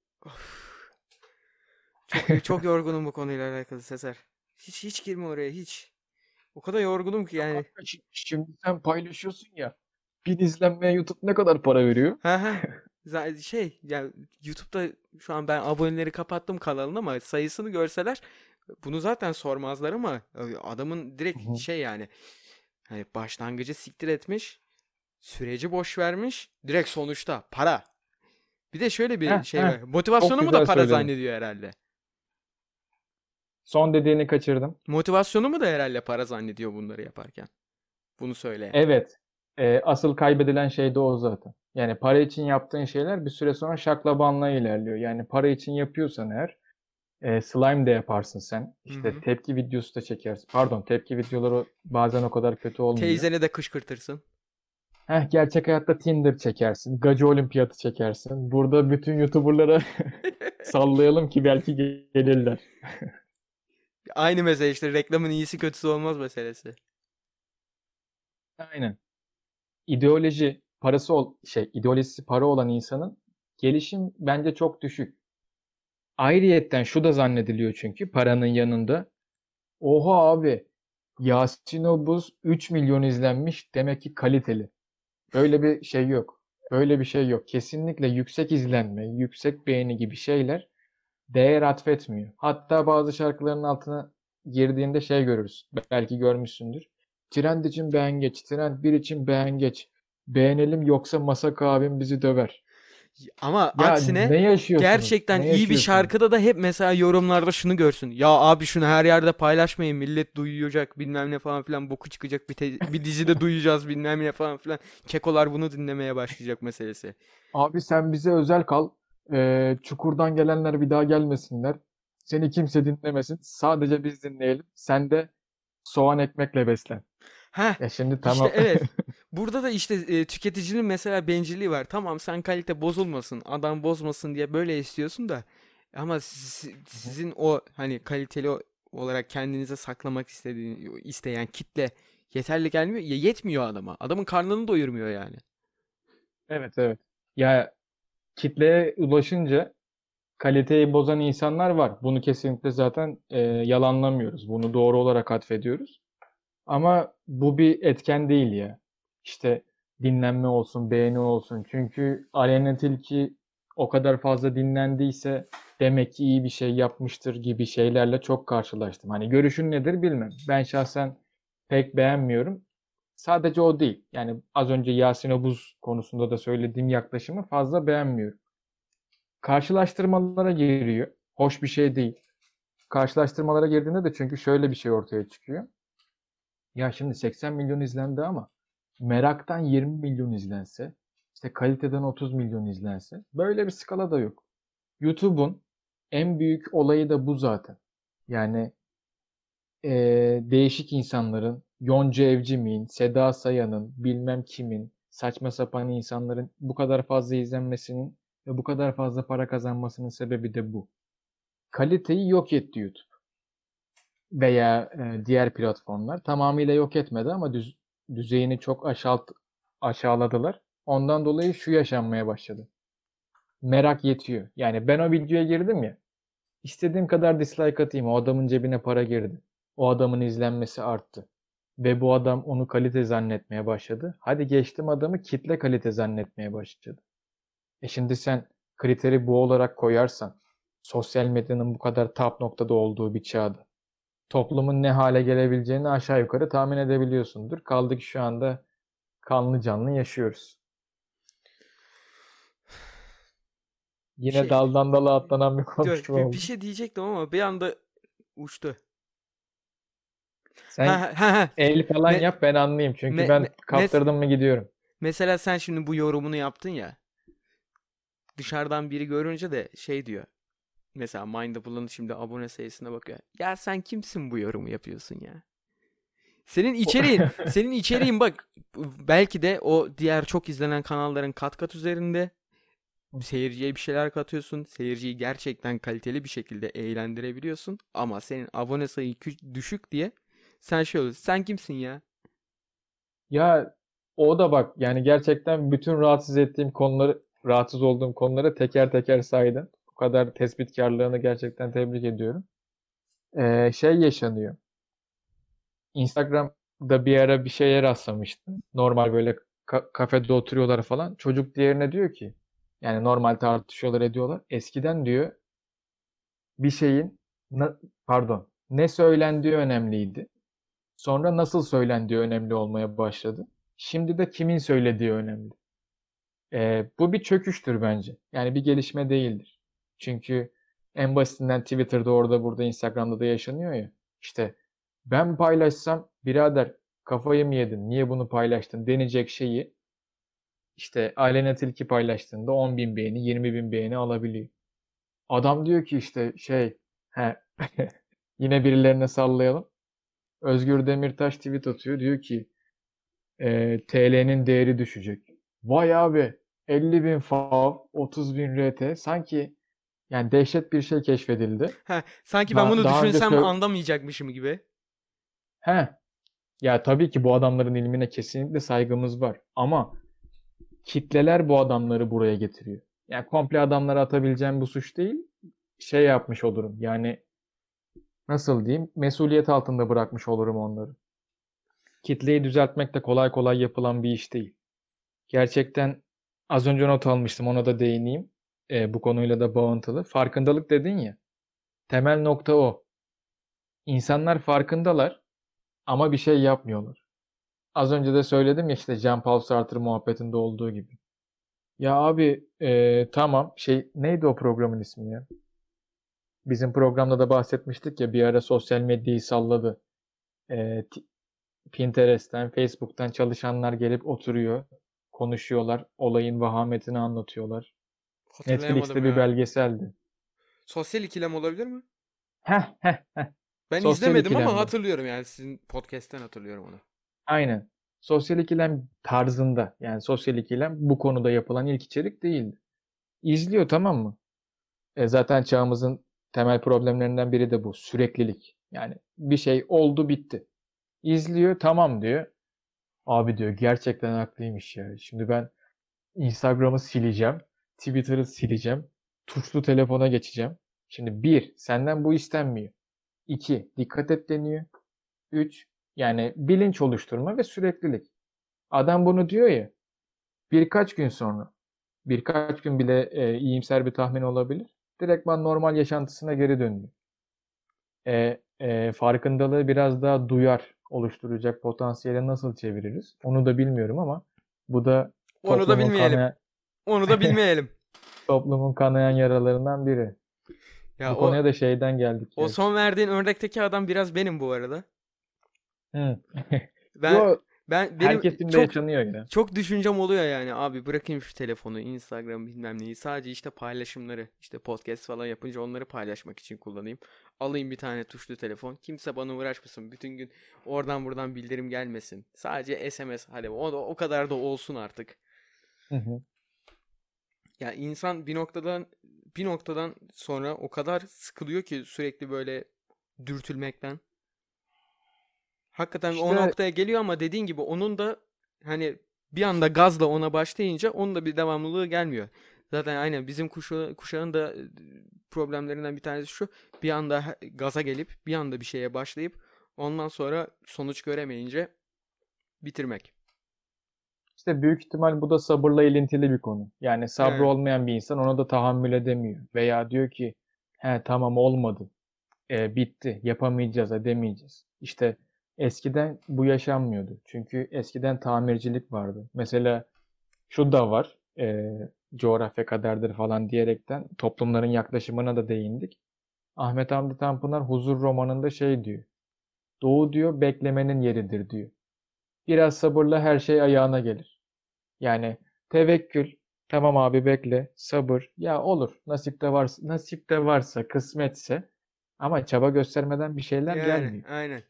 Çok, çok yorgunum bu konuyla alakalı Sezer. Hiç hiç girme oraya hiç. O kadar yorgunum ki yani. Şimdi sen paylaşıyorsun ya. Bin izlenmeye YouTube ne kadar para veriyor? Şey yani YouTube'da şu an ben aboneleri kapattım kanalın ama sayısını görseler bunu zaten sormazlar ama adamın direkt Hı hı. şey yani Hani başlangıcı siktir etmiş. Süreci boş vermiş. Direkt sonuçta para. Bir de şöyle bir Heh, şey heh. var. Motivasyonu mu da para söyledin. zannediyor herhalde. Son dediğini kaçırdım. Motivasyonu mu da herhalde para zannediyor bunları yaparken. Bunu söyle. Evet. Ee, asıl kaybedilen şey de o zaten. Yani para için yaptığın şeyler bir süre sonra şaklabanlığa ilerliyor. Yani para için yapıyorsan eğer e, slime de yaparsın sen. İşte hı. tepki videosu da çekersin. Pardon, tepki videoları bazen o kadar kötü olmuyor. Teyzene de kışkırtırsın. Heh, gerçek hayatta Tinder çekersin. Gacı olimpiyatı çekersin. Burada bütün YouTuber'lara (laughs) sallayalım ki belki gelirler. (laughs) Aynı mesele işte reklamın iyisi kötüsü olmaz meselesi. Aynen. İdeoloji parası ol şey ideolojisi para olan insanın gelişim bence çok düşük. Ayrıyetten şu da zannediliyor çünkü paranın yanında. Oha abi Yasin Obuz 3 milyon izlenmiş demek ki kaliteli. Böyle bir şey yok. Böyle bir şey yok. Kesinlikle yüksek izlenme, yüksek beğeni gibi şeyler değer atfetmiyor. Hatta bazı şarkıların altına girdiğinde şey görürüz. Belki görmüşsündür. Trend için beğen geç, trend 1 için beğen geç. Beğenelim yoksa Masak abim bizi döver. Ama Ya aksine ne gerçekten Ne iyi bir şarkıda da hep mesela yorumlarda şunu görsün. Ya abi şunu her yerde paylaşmayın millet duyacak bilmem ne falan filan boku çıkacak bir, te- bir dizide (laughs) duyacağız bilmem ne falan filan. Kekolar bunu dinlemeye başlayacak meselesi. Abi sen bize özel kal. Ee, çukurdan gelenler bir daha gelmesinler. Seni kimse dinlemesin. Sadece biz dinleyelim. Sen de soğan ekmekle beslen. Heh Ya şimdi tamam. İşte evet. (laughs) Burada da işte e, tüketicinin mesela bencilliği var. Tamam sen kalite bozulmasın, adam bozmasın diye böyle istiyorsun da ama si- sizin o hani kaliteli olarak kendinize saklamak istediğin isteyen kitle yeterli gelmiyor. Ya yetmiyor adama. Adamın karnını doyurmuyor yani. Evet evet. Ya kitleye ulaşınca kaliteyi bozan insanlar var. Bunu kesinlikle zaten e, yalanlamıyoruz. Bunu doğru olarak atfediyoruz. Ama bu bir etken değil ya. İşte dinlenme olsun, beğeni olsun. Çünkü Aleyna Tilki o kadar fazla dinlendiyse demek ki iyi bir şey yapmıştır gibi şeylerle çok karşılaştım. Hani görüşün nedir bilmem. Ben şahsen pek beğenmiyorum. Sadece o değil. Yani az önce Yasin Obuz konusunda da söylediğim yaklaşımı fazla beğenmiyorum. Karşılaştırmalara giriyor. Hoş bir şey değil. Karşılaştırmalara girdiğinde de çünkü şöyle bir şey ortaya çıkıyor. Ya şimdi 80 milyon izlendi ama meraktan 20 milyon izlense, işte kaliteden 30 milyon izlense böyle bir skala da yok. YouTube'un en büyük olayı da bu zaten. Yani eee, değişik insanların, Yonca Evcimik'in, Seda Sayan'ın, bilmem kimin, saçma sapan insanların bu kadar fazla izlenmesinin ve bu kadar fazla para kazanmasının sebebi de bu. Kaliteyi yok etti YouTube veya e, diğer platformlar tamamıyla yok etmedi ama düz- düzeyini çok aşalt aşağıladılar. Ondan dolayı şu yaşanmaya başladı. Merak yetiyor. Yani ben o videoya girdim ya. istediğim kadar dislike atayım. O adamın cebine para girdi. O adamın izlenmesi arttı. Ve bu adam onu kalite zannetmeye başladı. Hadi geçtim adamı kitle kalite zannetmeye başladı. E şimdi sen kriteri bu olarak koyarsan sosyal medyanın bu kadar top noktada olduğu bir çağda toplumun ne hale gelebileceğini aşağı yukarı tahmin edebiliyorsundur. Kaldı ki şu anda kanlı canlı yaşıyoruz. Yine Şey- daldan dala atlanan bir konuşma bir, oldu. bir şey diyecektim ama bir anda uçtu. Sen Ha, ha, ha. el falan Me- yap ben anlayayım. Çünkü me- ben me- mes- kaptırdım mı gidiyorum. Mesela sen şimdi bu yorumunu yaptın ya. Dışarıdan biri görünce de şey diyor. Mesela Mindable'ın şimdi abone sayısına bakıyor. Ya sen kimsin bu yorumu yapıyorsun ya? Senin içeriğin, (laughs) senin içeriğin bak belki de o diğer çok izlenen kanalların kat kat üzerinde seyirciye bir şeyler katıyorsun. Seyirciyi gerçekten kaliteli bir şekilde eğlendirebiliyorsun. Ama senin abone sayın kü- düşük diye sen şey oluyorsun. Sen kimsin ya? Ya o da bak yani gerçekten bütün rahatsız ettiğim konuları, rahatsız olduğum konuları teker teker saydın. Kadar tespitkarlığını gerçekten tebrik ediyorum. Ee, şey yaşanıyor. Instagram'da bir ara bir şeye rastlamıştım. Normal böyle ka- kafede oturuyorlar falan. Çocuk diğerine diyor ki yani normal tartışıyorlar ediyorlar. Eskiden diyor bir şeyin pardon ne söylendiği önemliydi. Sonra nasıl söylendiği önemli olmaya başladı. Şimdi de kimin söylediği önemli. Ee, bu bir çöküştür bence. Yani bir gelişme değildir. Çünkü en basitinden Twitter'da orada burada Instagram'da da yaşanıyor ya. İşte ben paylaşsam birader kafayı mı yedin? Niye bunu paylaştın? denecek şeyi işte Aleyna Tilki paylaştığında 10 bin beğeni, 20 bin beğeni alabiliyor. Adam diyor ki işte şey he, (laughs) yine birilerine sallayalım. Özgür Demirtaş tweet atıyor. Diyor ki e, TL'nin değeri düşecek. Vay abi 50 bin fav, 30 bin RT. Sanki yani dehşet bir şey keşfedildi. Ha, sanki ben Daha- bunu daha önce düşünsem sö- anlamayacakmışım gibi. He. Ya tabii ki bu adamların ilmine kesinlikle saygımız var. Ama kitleler bu adamları buraya getiriyor. Yani komple adamlara atabileceğim bu suç değil. Şey yapmış olurum. Yani nasıl diyeyim? Mesuliyet altında bırakmış olurum onları. Kitleyi düzeltmek de kolay kolay yapılan bir iş değil. Gerçekten az önce not almıştım. Ona da değineyim. Ee, bu konuyla da bağıntılı. Farkındalık dedin ya. Temel nokta o. İnsanlar farkındalar ama bir şey yapmıyorlar. Az önce de söyledim ya işte Jean-Paul Sartre muhabbetinde olduğu gibi. Ya abi e, tamam şey neydi o programın ismi ya? Bizim programda da bahsetmiştik ya bir ara sosyal medyayı salladı. E, Pinterest'ten, Facebook'tan çalışanlar gelip oturuyor, konuşuyorlar, olayın vahametini anlatıyorlar. Netflix'te bir ya. belgeseldi. Sosyal ikilem olabilir mi? Heh heh heh. Ben Sosyal izlemedim ama ikilemde. hatırlıyorum yani sizin podcast'ten hatırlıyorum onu. Aynen. Sosyal ikilem tarzında yani sosyal ikilem bu konuda yapılan ilk içerik değildi. İzliyor tamam mı? E zaten çağımızın temel problemlerinden biri de bu. Süreklilik. Yani bir şey oldu bitti. İzliyor tamam diyor. Abi diyor gerçekten haklıymış ya. Şimdi ben Instagram'ı sileceğim. Twitter'ı sileceğim. Tuşlu telefona geçeceğim. Şimdi bir, senden bu istenmiyor. İki, dikkat et deniyor. Üç, yani bilinç oluşturma ve süreklilik. Adam bunu diyor ya, birkaç gün sonra, birkaç gün bile e, iyimser bir tahmin olabilir. Direktman normal yaşantısına geri dönüyor. E, e, farkındalığı biraz daha duyar oluşturacak potansiyele nasıl çeviririz? Onu da bilmiyorum ama bu da Onu da bilmeyelim. kanaya- Onu da bilmeyelim. (laughs) toplumun kanayan yaralarından biri. Ya bu o, konuya da şeyden geldik. o ya. son verdiğin örnekteki adam biraz benim bu arada. Hı. (laughs) Ben Yo, ben benim herkesin çok yaşanıyor yine. çok düşüncem oluyor yani abi bırakayım şu telefonu, Instagram bilmem neyi. Sadece işte paylaşımları, işte podcast falan yapınca onları paylaşmak için kullanayım. Alayım bir tane tuşlu telefon. Kimse bana uğraşmasın. Bütün gün oradan buradan bildirim gelmesin. Sadece SMS hadi o o kadar da olsun artık. Hı hı. Ya insan bir noktadan bir noktadan sonra o kadar sıkılıyor ki sürekli böyle dürtülmekten. Hakikaten o İşte- noktaya geliyor ama dediğin gibi onun da hani bir anda gazla ona başlayınca onun da bir devamlılığı gelmiyor. Zaten aynen bizim kuşa, kuşağın da e, problemlerinden bir tanesi şu. Bir anda gaza gelip bir anda bir şeye başlayıp ondan sonra sonuç göremeyince bitirmek. İşte büyük ihtimal bu da sabırla ilintili bir konu. Yani sabrı Evet. olmayan bir insan ona da tahammül edemiyor. Veya diyor ki he tamam olmadı. E, bitti. Yapamayacağız, edemeyeceğiz. İşte eskiden bu yaşanmıyordu. Çünkü eskiden tamircilik vardı. Mesela şu da var. E, coğrafya kaderdir falan diyerekten toplumların yaklaşımına da değindik. Ahmet Hamdi Tanpınar Huzur romanında şey diyor. Doğu diyor beklemenin yeridir diyor. Biraz sabırla her şey ayağına gelir. Yani tevekkül, tamam abi bekle, sabır. Ya olur. Nasipte varsa, nasipte varsa, kısmetse ama çaba göstermeden bir şeyler Yani gelmiyor. aynen.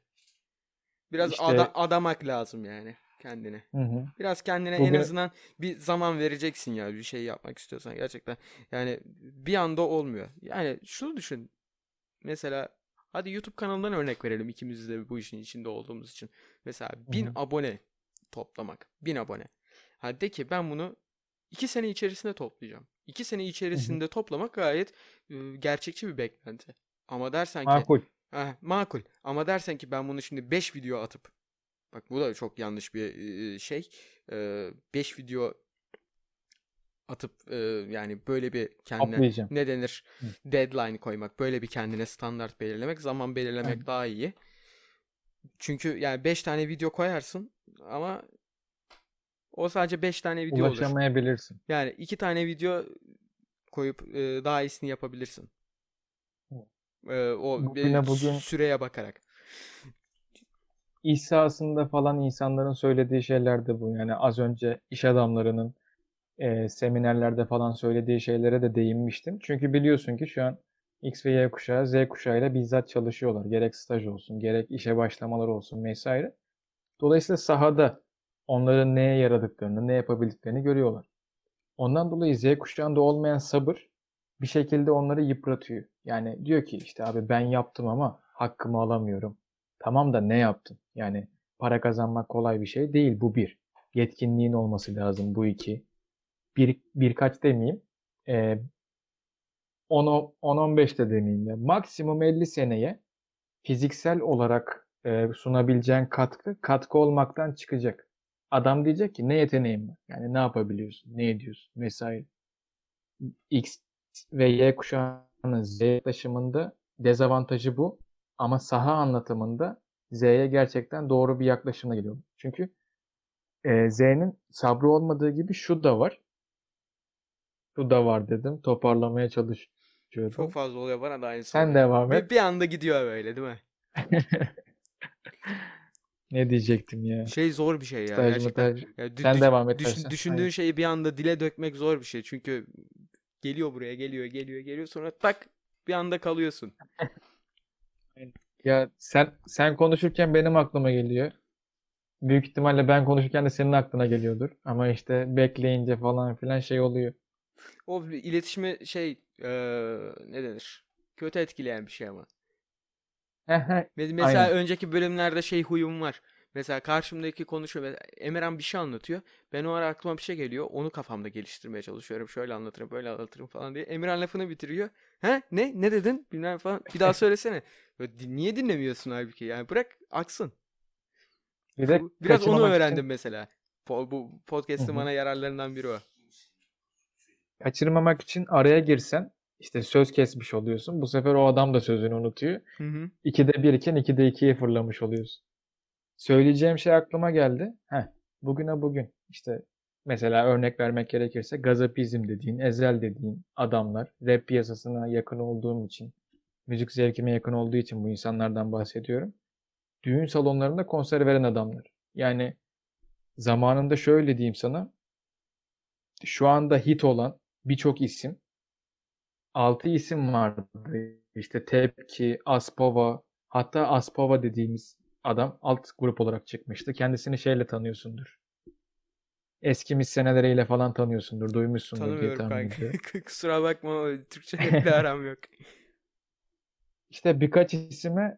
Biraz İşte- ada- adamak lazım yani kendine. Hı hı. Biraz kendine en Bugün- azından bir zaman vereceksin ya bir şey yapmak istiyorsan gerçekten. Yani bir anda olmuyor. Yani şunu düşün. Mesela hadi YouTube kanalından örnek verelim ikimiz de bu işin içinde olduğumuz için. Mesela bin hı. abone toplamak. Bin abone. Ha de ki ben bunu iki sene içerisinde toplayacağım. İki sene içerisinde toplamak gayet e, gerçekçi bir beklenti. Ama dersen ki Makul. Ha, makul. Ama dersen ki ben bunu şimdi 5 video atıp bak bu da çok yanlış bir e, şey. 5 video atıp e, yani böyle bir kendine ne denir? Hı. Deadline koymak. Böyle bir kendine standart belirlemek, zaman belirlemek Hı. daha iyi. Çünkü yani 5 tane video koyarsın ama o sadece 5 tane video olur. Ulaşamayabilirsin. Yani 2 tane video koyup e, daha iyisini yapabilirsin. E, o Bugüne bugün- süreye bakarak. İş sahasında falan insanların söylediği şeyler de bu. Yani az önce iş adamlarının e, seminerlerde falan söylediği şeylere de değinmiştim. Çünkü biliyorsun ki şu an X ve Y kuşağı Z kuşağıyla bizzat çalışıyorlar. Gerek staj olsun, gerek işe başlamaları olsun vesaire. Dolayısıyla sahada onların neye yaradıklarını, ne yapabildiklerini görüyorlar. Ondan dolayı Z kuşağında olmayan sabır bir şekilde onları yıpratıyor. Yani diyor ki işte abi ben yaptım ama hakkımı alamıyorum. Tamam da ne yaptın? Yani para kazanmak kolay bir şey değil. Bu bir. Yetkinliğin olması lazım. Bu iki. Bir, birkaç demeyeyim. Ee, 10 10-15 de demeyeyim ya. Maksimum 50 seneye fiziksel olarak e, sunabileceğin katkı katkı olmaktan çıkacak. Adam diyecek ki ne yeteneğin var? Yani ne yapabiliyorsun? Ne ediyorsun? Vesaire. X ve Y kuşağının Z yaklaşımında dezavantajı bu. Ama saha anlatımında Z'ye gerçekten doğru bir yaklaşımla geliyor. Çünkü e, Z'nin sabrı olmadığı gibi şu da var. Şu da var dedim. Toparlamaya çalışıyordum. Çok fazla oluyor bana da aynısı Sen devam et. Bir, bir anda gidiyor böyle değil mi? (laughs) Ne diyecektim ya? Şey zor bir şey ya Stajımı gerçekten. tercih- Ya dü- Sen düş- devam et düşün- düşündüğün Aynen. şeyi bir anda dile dökmek zor bir şey. Çünkü geliyor buraya, geliyor, geliyor, geliyor. Sonra tak bir anda kalıyorsun. (laughs) Ya sen sen konuşurken benim aklıma geliyor. Büyük ihtimalle ben konuşurken de senin aklına geliyordur. Ama işte bekleyince falan filan şey oluyor. O bir iletişimi şey eee, ne denir? Kötü etkileyen bir şey ama. Me- Mesela Aynen. önceki bölümlerde şey huyum var. Mesela karşımdaki konuşuyor. Mesela Emirhan bir şey anlatıyor. Ben o ara aklıma bir şey geliyor. Onu kafamda geliştirmeye çalışıyorum. Şöyle anlatırım, böyle anlatırım falan diye. Emirhan lafını bitiriyor. He? Ne? Ne dedin? Bilmem falan. Bir daha söylesene. Niye dinlemiyorsun halbuki? Yani bırak aksın. Bir de Biraz onu kaçırmamak için- öğrendim mesela. Po- bu hı. bana yararlarından biri o. kaçırmamak için araya girsen işte söz kesmiş oluyorsun. Bu sefer o adam da sözünü unutuyor. Hı hı. 2'de 1 iken 2'de 2'ye fırlamış oluyorsun. Söyleyeceğim şey aklıma geldi. Heh, bugüne bugün işte mesela örnek vermek gerekirse gazapizm dediğin, ezel dediğin adamlar rap piyasasına yakın olduğum için, müzik zevkime yakın olduğu için bu insanlardan bahsediyorum. Düğün salonlarında konser veren adamlar. Yani zamanında şöyle diyeyim sana. Şu anda hit olan birçok isim 6 isim vardı. İşte Tepki, Aspova, hatta Aspova dediğimiz adam alt grup olarak çıkmıştı. Kendisini şeyle tanıyorsundur. Eski misyeneleriyle falan tanıyorsundur, duymuşsundur diye Tanımıyorum tahmin kanka. ediyorum. (laughs) Kusura bakma Türkçe (laughs) rap'le aram yok. İşte birkaç isime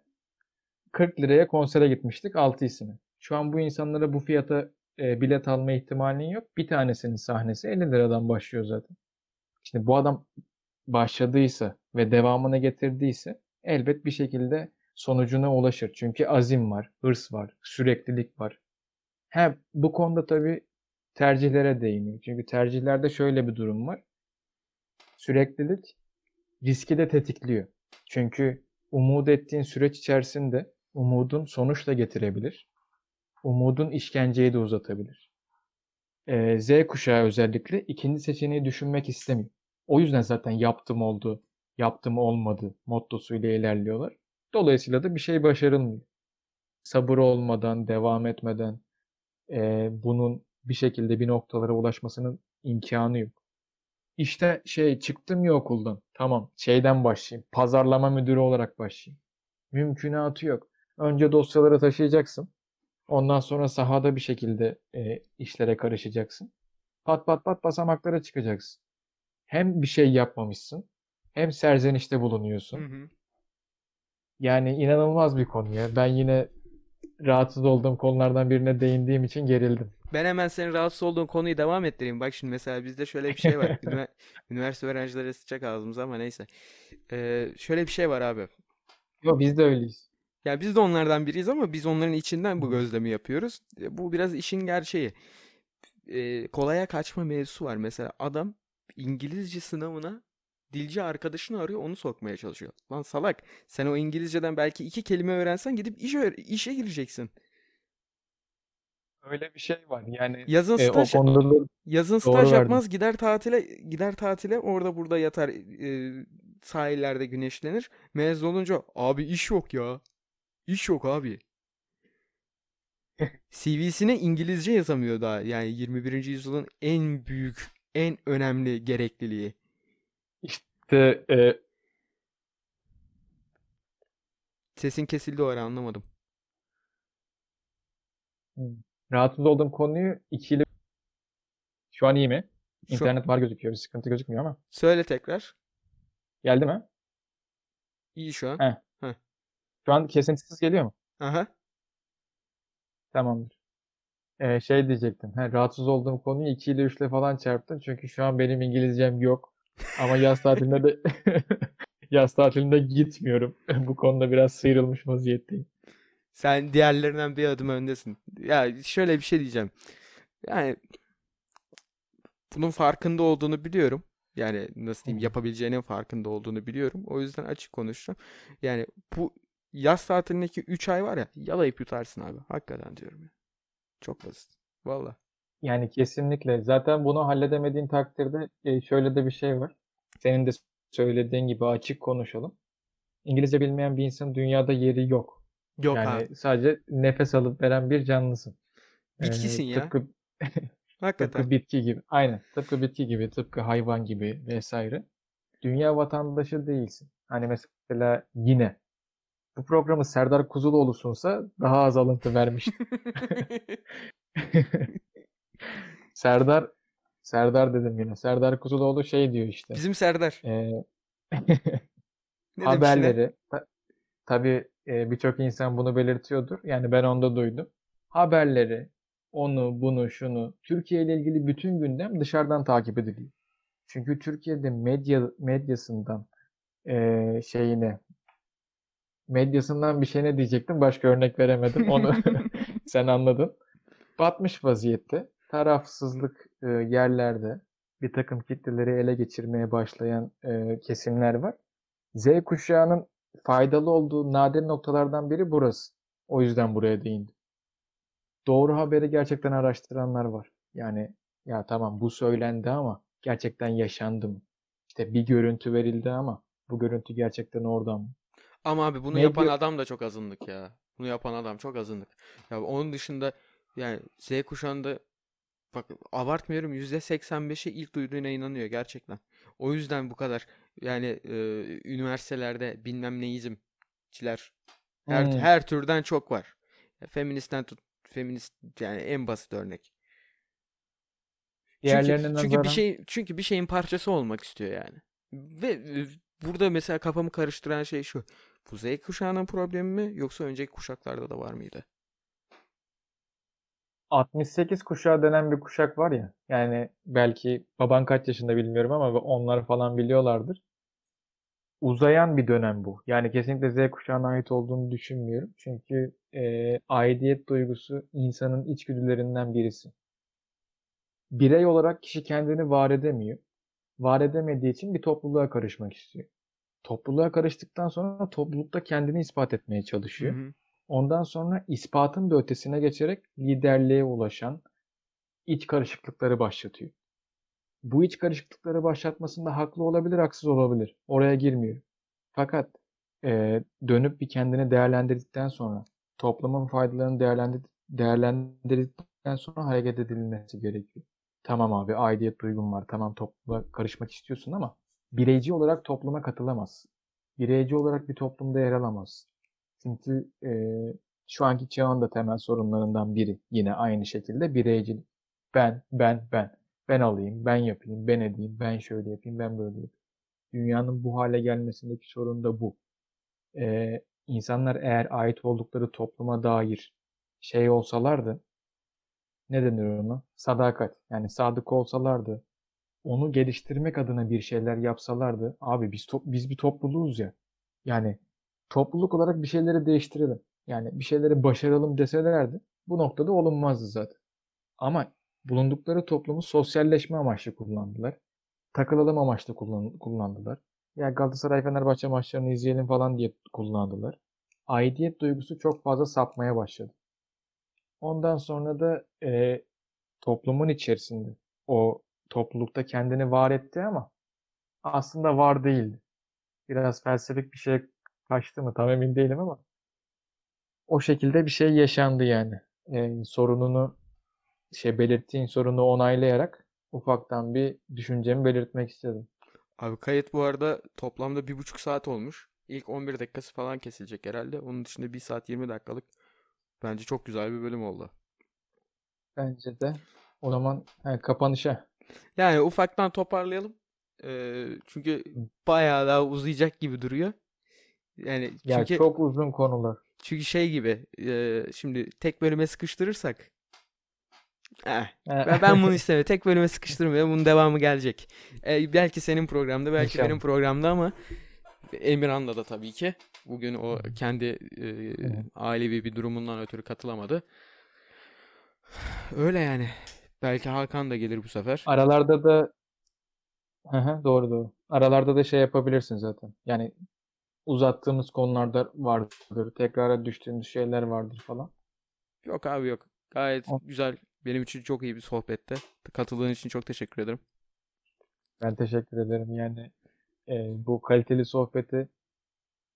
40 liraya konsere gitmiştik 6 isime. Şu an bu insanlara bu fiyata e, bilet alma ihtimalin yok. Bir tanesinin sahnesi 50 liradan başlıyor zaten. Şimdi bu adam başladıysa ve devamını getirdiyse elbet bir şekilde sonucuna ulaşır. Çünkü azim var, hırs var, süreklilik var. Hem bu konuda tabii tercihlere değiniyor. Çünkü tercihlerde şöyle bir durum var. Süreklilik riski de tetikliyor. Çünkü umut ettiğin süreç içerisinde umudun sonuç da getirebilir. Umudun işkenceyi de uzatabilir. Ee, Z kuşağı özellikle ikinci seçeneği düşünmek istemiyor. O yüzden zaten yaptım oldu, yaptım olmadı mottosuyla ilerliyorlar. Dolayısıyla da bir şey başarılmıyor. Sabır olmadan, devam etmeden e, bunun bir şekilde bir noktalara ulaşmasının imkanı yok. İşte şey çıktım ya okuldan. Tamam şeyden başlayayım. Pazarlama müdürü olarak başlayayım. Mümkünatı yok. Önce dosyaları taşıyacaksın. Ondan sonra sahada bir şekilde e, işlere karışacaksın. Pat pat pat basamaklara çıkacaksın. Hem bir şey yapmamışsın, hem serzenişte bulunuyorsun. Hı hı. Yani inanılmaz bir konu ya. Ben yine rahatsız olduğum konulardan birine değindiğim için gerildim. Ben hemen senin rahatsız olduğun konuyu devam ettireyim. Bak şimdi mesela bizde şöyle bir şey var. (laughs) Ünivers- Üniversite öğrencileri sıçacak ağzımıza ama neyse. Ee, şöyle bir şey var abi. Yok biz de öyleyiz. Ya biz de onlardan biriyiz ama biz onların içinden bu gözlemi yapıyoruz. Bu biraz işin gerçeği. E, kolaya kaçma mevzusu var. Mesela adam İngilizce sınavına dilci arkadaşını arıyor onu sokmaya çalışıyor. Lan salak sen o İngilizceden belki iki kelime öğrensen gidip işe, öğre- işe gireceksin. Öyle bir şey var. Yani Yazın e, staj konuda yazın staj yapmaz gider tatile gider tatile orada burada yatar e, sahillerde güneşlenir. Mezun olunca abi iş yok ya. İş yok abi. (laughs) CV'sine İngilizce yazamıyor daha. Yani 21. yüzyılın en büyük, en önemli gerekliliği. İşte e, Sesin kesildi o ara anlamadım. rahatsız olduğum konuyu ikili şu an iyi mi? Şu İnternet var gözüküyor. Bir sıkıntı gözükmüyor ama. söyle tekrar. Geldi mi? İyi şu an. Heh. Heh. Şu an kesintisiz geliyor mu? Aha. Tamamdır. Ee, şey diyecektim. He, rahatsız olduğum konuyu 2 ile 3 ile falan çarptım. Çünkü şu an benim İngilizcem yok. Ama yaz (laughs) tatilinde de (laughs) yaz tatilinde gitmiyorum. (laughs) Bu konuda biraz sıyrılmış vaziyetteyim. Sen diğerlerinden bir adım öndesin. Ya şöyle bir şey diyeceğim. Yani bunun farkında olduğunu biliyorum. Yani nasıl diyeyim yapabileceğinin farkında olduğunu biliyorum. O yüzden açık konuşacağım. Yani bu yaz tatilindeki 3 ay var ya yalayıp yutarsın abi. Hakikaten diyorum ya. Çok basit. Valla. Yani kesinlikle. Zaten bunu halledemediğin takdirde e, şöyle de bir şey var. Senin de söylediğin gibi açık konuşalım. İngilizce bilmeyen bir insanın dünyada yeri yok. Yok abi. Yani sadece nefes alıp veren bir canlısın. Ee, Bitkisin ya. tıpkı (laughs) Hakikaten. tıpkı bitki gibi. Aynen. Tıpkı bitki gibi, tıpkı hayvan gibi vesaire. Dünya vatandaşı değilsin. Hani mesela yine bu programı Serdar Kuzuloğlu sunsa daha az alıntı vermişti. (laughs) Serdar Serdar dedim yine. Serdar Kuzuloğlu şey diyor işte. Bizim Serdar. (laughs) Yine? haberleri ta- tabii e, birçok insan bunu belirtiyordur. Yani ben onda duydum. Haberleri, onu, bunu, şunu, Türkiye ile ilgili bütün gündem dışarıdan takip ediliyor. Çünkü Türkiye'de medya medyasından e, şeyine medyasından bir şeyine diyecektim. Başka örnek veremedim. Onu (laughs) (laughs) sen anladın. Batmış vaziyette. Tarafsızlık e, yerlerde bir takım kitleleri ele geçirmeye başlayan e, kesimler var. Z kuşağının faydalı olduğu nadir noktalardan biri burası. O yüzden buraya değindim. Doğru haberi gerçekten araştıranlar var. Yani ya tamam bu söylendi ama gerçekten yaşandı mı? İşte bir görüntü verildi ama bu görüntü gerçekten oradan mı? Ama abi bunu yapan Medya adam da çok azınlık ya. Bunu yapan adam çok azınlık. Ya onun dışında yani Z kuşağında bak abartmıyorum %85'i ilk duyduğuna inanıyor gerçekten. O yüzden bu kadar yani e, üniversitelerde bilmem neizmciler her Hmm. her türden çok var. Feministten tut feminist yani en basit örnek. Çünkü çünkü bir şey çünkü bir şeyin parçası olmak istiyor yani. Ve burada mesela kafamı karıştıran şey şu. Bu Z kuşağının problemi mi yoksa önceki kuşaklarda da var mıydı? 68 kuşağı denen bir kuşak var ya. Yani belki baban kaç yaşında bilmiyorum ama onlar falan biliyorlardır. Uzayan bir dönem bu. Yani kesinlikle Z kuşağına ait olduğunu düşünmüyorum. Çünkü e, aidiyet duygusu insanın içgüdülerinden birisi. Birey olarak kişi kendini var edemiyor. Var edemediği için bir topluluğa karışmak istiyor. Topluluğa karıştıktan sonra toplulukta kendini ispat etmeye Hı çalışıyor. hı. Ondan sonra ispatın da ötesine geçerek liderliğe ulaşan iç karışıklıkları başlatıyor. Bu iç karışıklıkları başlatmasında haklı olabilir, haksız olabilir. Oraya girmiyorum. Fakat e, dönüp bir kendini değerlendirdikten sonra, toplumun faydalarını değerlendir değerlendirdikten sonra hareket edilmesi gerekiyor. Tamam abi, aidiyet duygun var. Tamam topluma karışmak istiyorsun ama bireyci olarak topluma katılamazsın. Bireyci olarak bir toplumda yer alamazsın. Çünkü e, şu anki çağın da temel sorunlarından biri yine aynı şekilde bireycilik. Ben, ben, ben. Ben alayım, ben yapayım, ben edeyim, ben şöyle yapayım, ben böyle yapayım. Dünyanın bu hale gelmesindeki sorun da bu. Ee, insanlar eğer ait oldukları topluma dair şey olsalardı, ne denir ona? Sadakat. Yani sadık olsalardı, onu geliştirmek adına bir şeyler yapsalardı, abi biz top- biz bir topluluğuz ya. Yani topluluk olarak bir şeyleri değiştirelim. Yani bir şeyleri başaralım deselerdi, bu noktada olunmazdı zaten. Ama bulundukları toplumu sosyalleşme amaçlı kullandılar. takılalım amaçlı kullan- kullandılar. Ya Galatasaray Fenerbahçe maçlarını izleyelim falan diye kullandılar. Aidiyet duygusu çok fazla sapmaya başladı. Ondan sonra da e, toplumun içerisinde o toplulukta kendini var etti ama aslında var değildi. Biraz felsefik bir şey kaçtı mı tam emin değilim ama o şekilde bir şey yaşandı yani. E, sorununu şey belirttiğin sorunu onaylayarak ufaktan bir düşüncemi belirtmek istedim. Abi kayıt bu arada toplamda bir buçuk saat olmuş. İlk 11 dakikası falan kesilecek herhalde. Onun dışında 1 saat 20 dakikalık. Bence çok güzel bir bölüm oldu. Bence de. O zaman he, kapanışa. Yani ufaktan toparlayalım. Ee, çünkü bayağı daha uzayacak gibi duruyor. Yani Ya çünkü çok uzun konular. çünkü şey gibi e, şimdi tek bölüme sıkıştırırsak eh, ben, ben bunu (laughs) istemiyorum. Tek bölüme sıkıştırmıyorum. Bunun devamı gelecek. Ee, belki senin programda, belki benim İnşallah. programda ama Emirhan'la da tabii ki. Bugün o kendi e, ailevi bir durumundan ötürü katılamadı. (sighs) Öyle yani. Belki Hakan da gelir bu sefer. Aralarda da Hı hı, doğru doğru. Aralarda da şey yapabilirsin zaten. Yani uzattığımız konularda vardır. Tekrara düştüğümüz şeyler vardır falan. Yok abi yok. Gayet O- güzel. Benim için çok iyi bir sohbette. Katıldığın için çok teşekkür ederim. Ben teşekkür ederim. Yani e, bu kaliteli sohbeti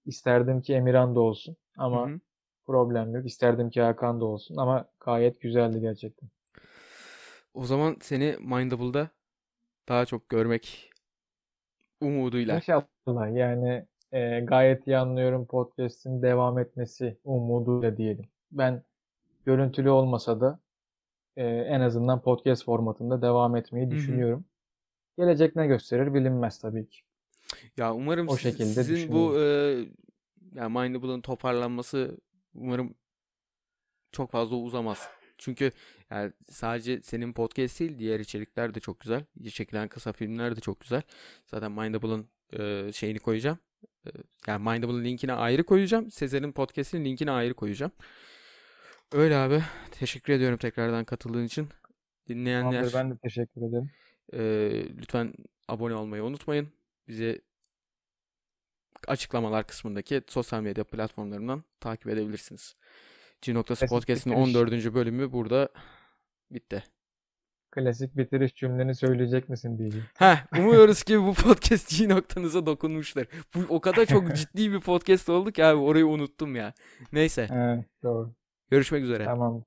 isterdim ki Emirhan da olsun. Ama hı. problem yok. İsterdim ki Hakan da olsun. Ama gayet güzeldi gerçekten. O zaman seni Mindable'da daha çok görmek umuduyla. İnşallah yani e, gayet iyi anlıyorum podcast'in devam etmesi umuduyla diyelim. Ben görüntülü olmasa da e, en azından podcast formatında devam etmeyi Hı hı. düşünüyorum. Gelecek ne gösterir bilinmez tabii ki. Ya umarım O siz- şekilde sizin bu e, ya Mindable'ın toparlanması umarım çok fazla uzamaz. Çünkü yani sadece senin podcast değil, diğer içerikler de çok güzel. Çekilen kısa filmler de çok güzel. Zaten Mindable'ın e, şeyini koyacağım. E, yani Mindable'ın linkini ayrı koyacağım. Sezer'in podcast'inin linkini ayrı koyacağım. Öyle abi. Teşekkür ediyorum tekrardan katıldığın için. Dinleyenler Tamamdır, ben de teşekkür ederim. e, lütfen abone olmayı unutmayın. Bizi açıklamalar kısmındaki sosyal medya platformlarından takip edebilirsiniz. G noktası Podcast'in bitiriş. 14. bölümü burada bitti. Klasik bitiriş cümleni söyleyecek misin diyeceğim. Heh, umuyoruz ki bu podcast G noktanıza dokunmuştur. Bu o kadar çok (laughs) ciddi bir podcast oldu ki abi orayı unuttum ya. Neyse, He, doğru. görüşmek üzere. Tamam.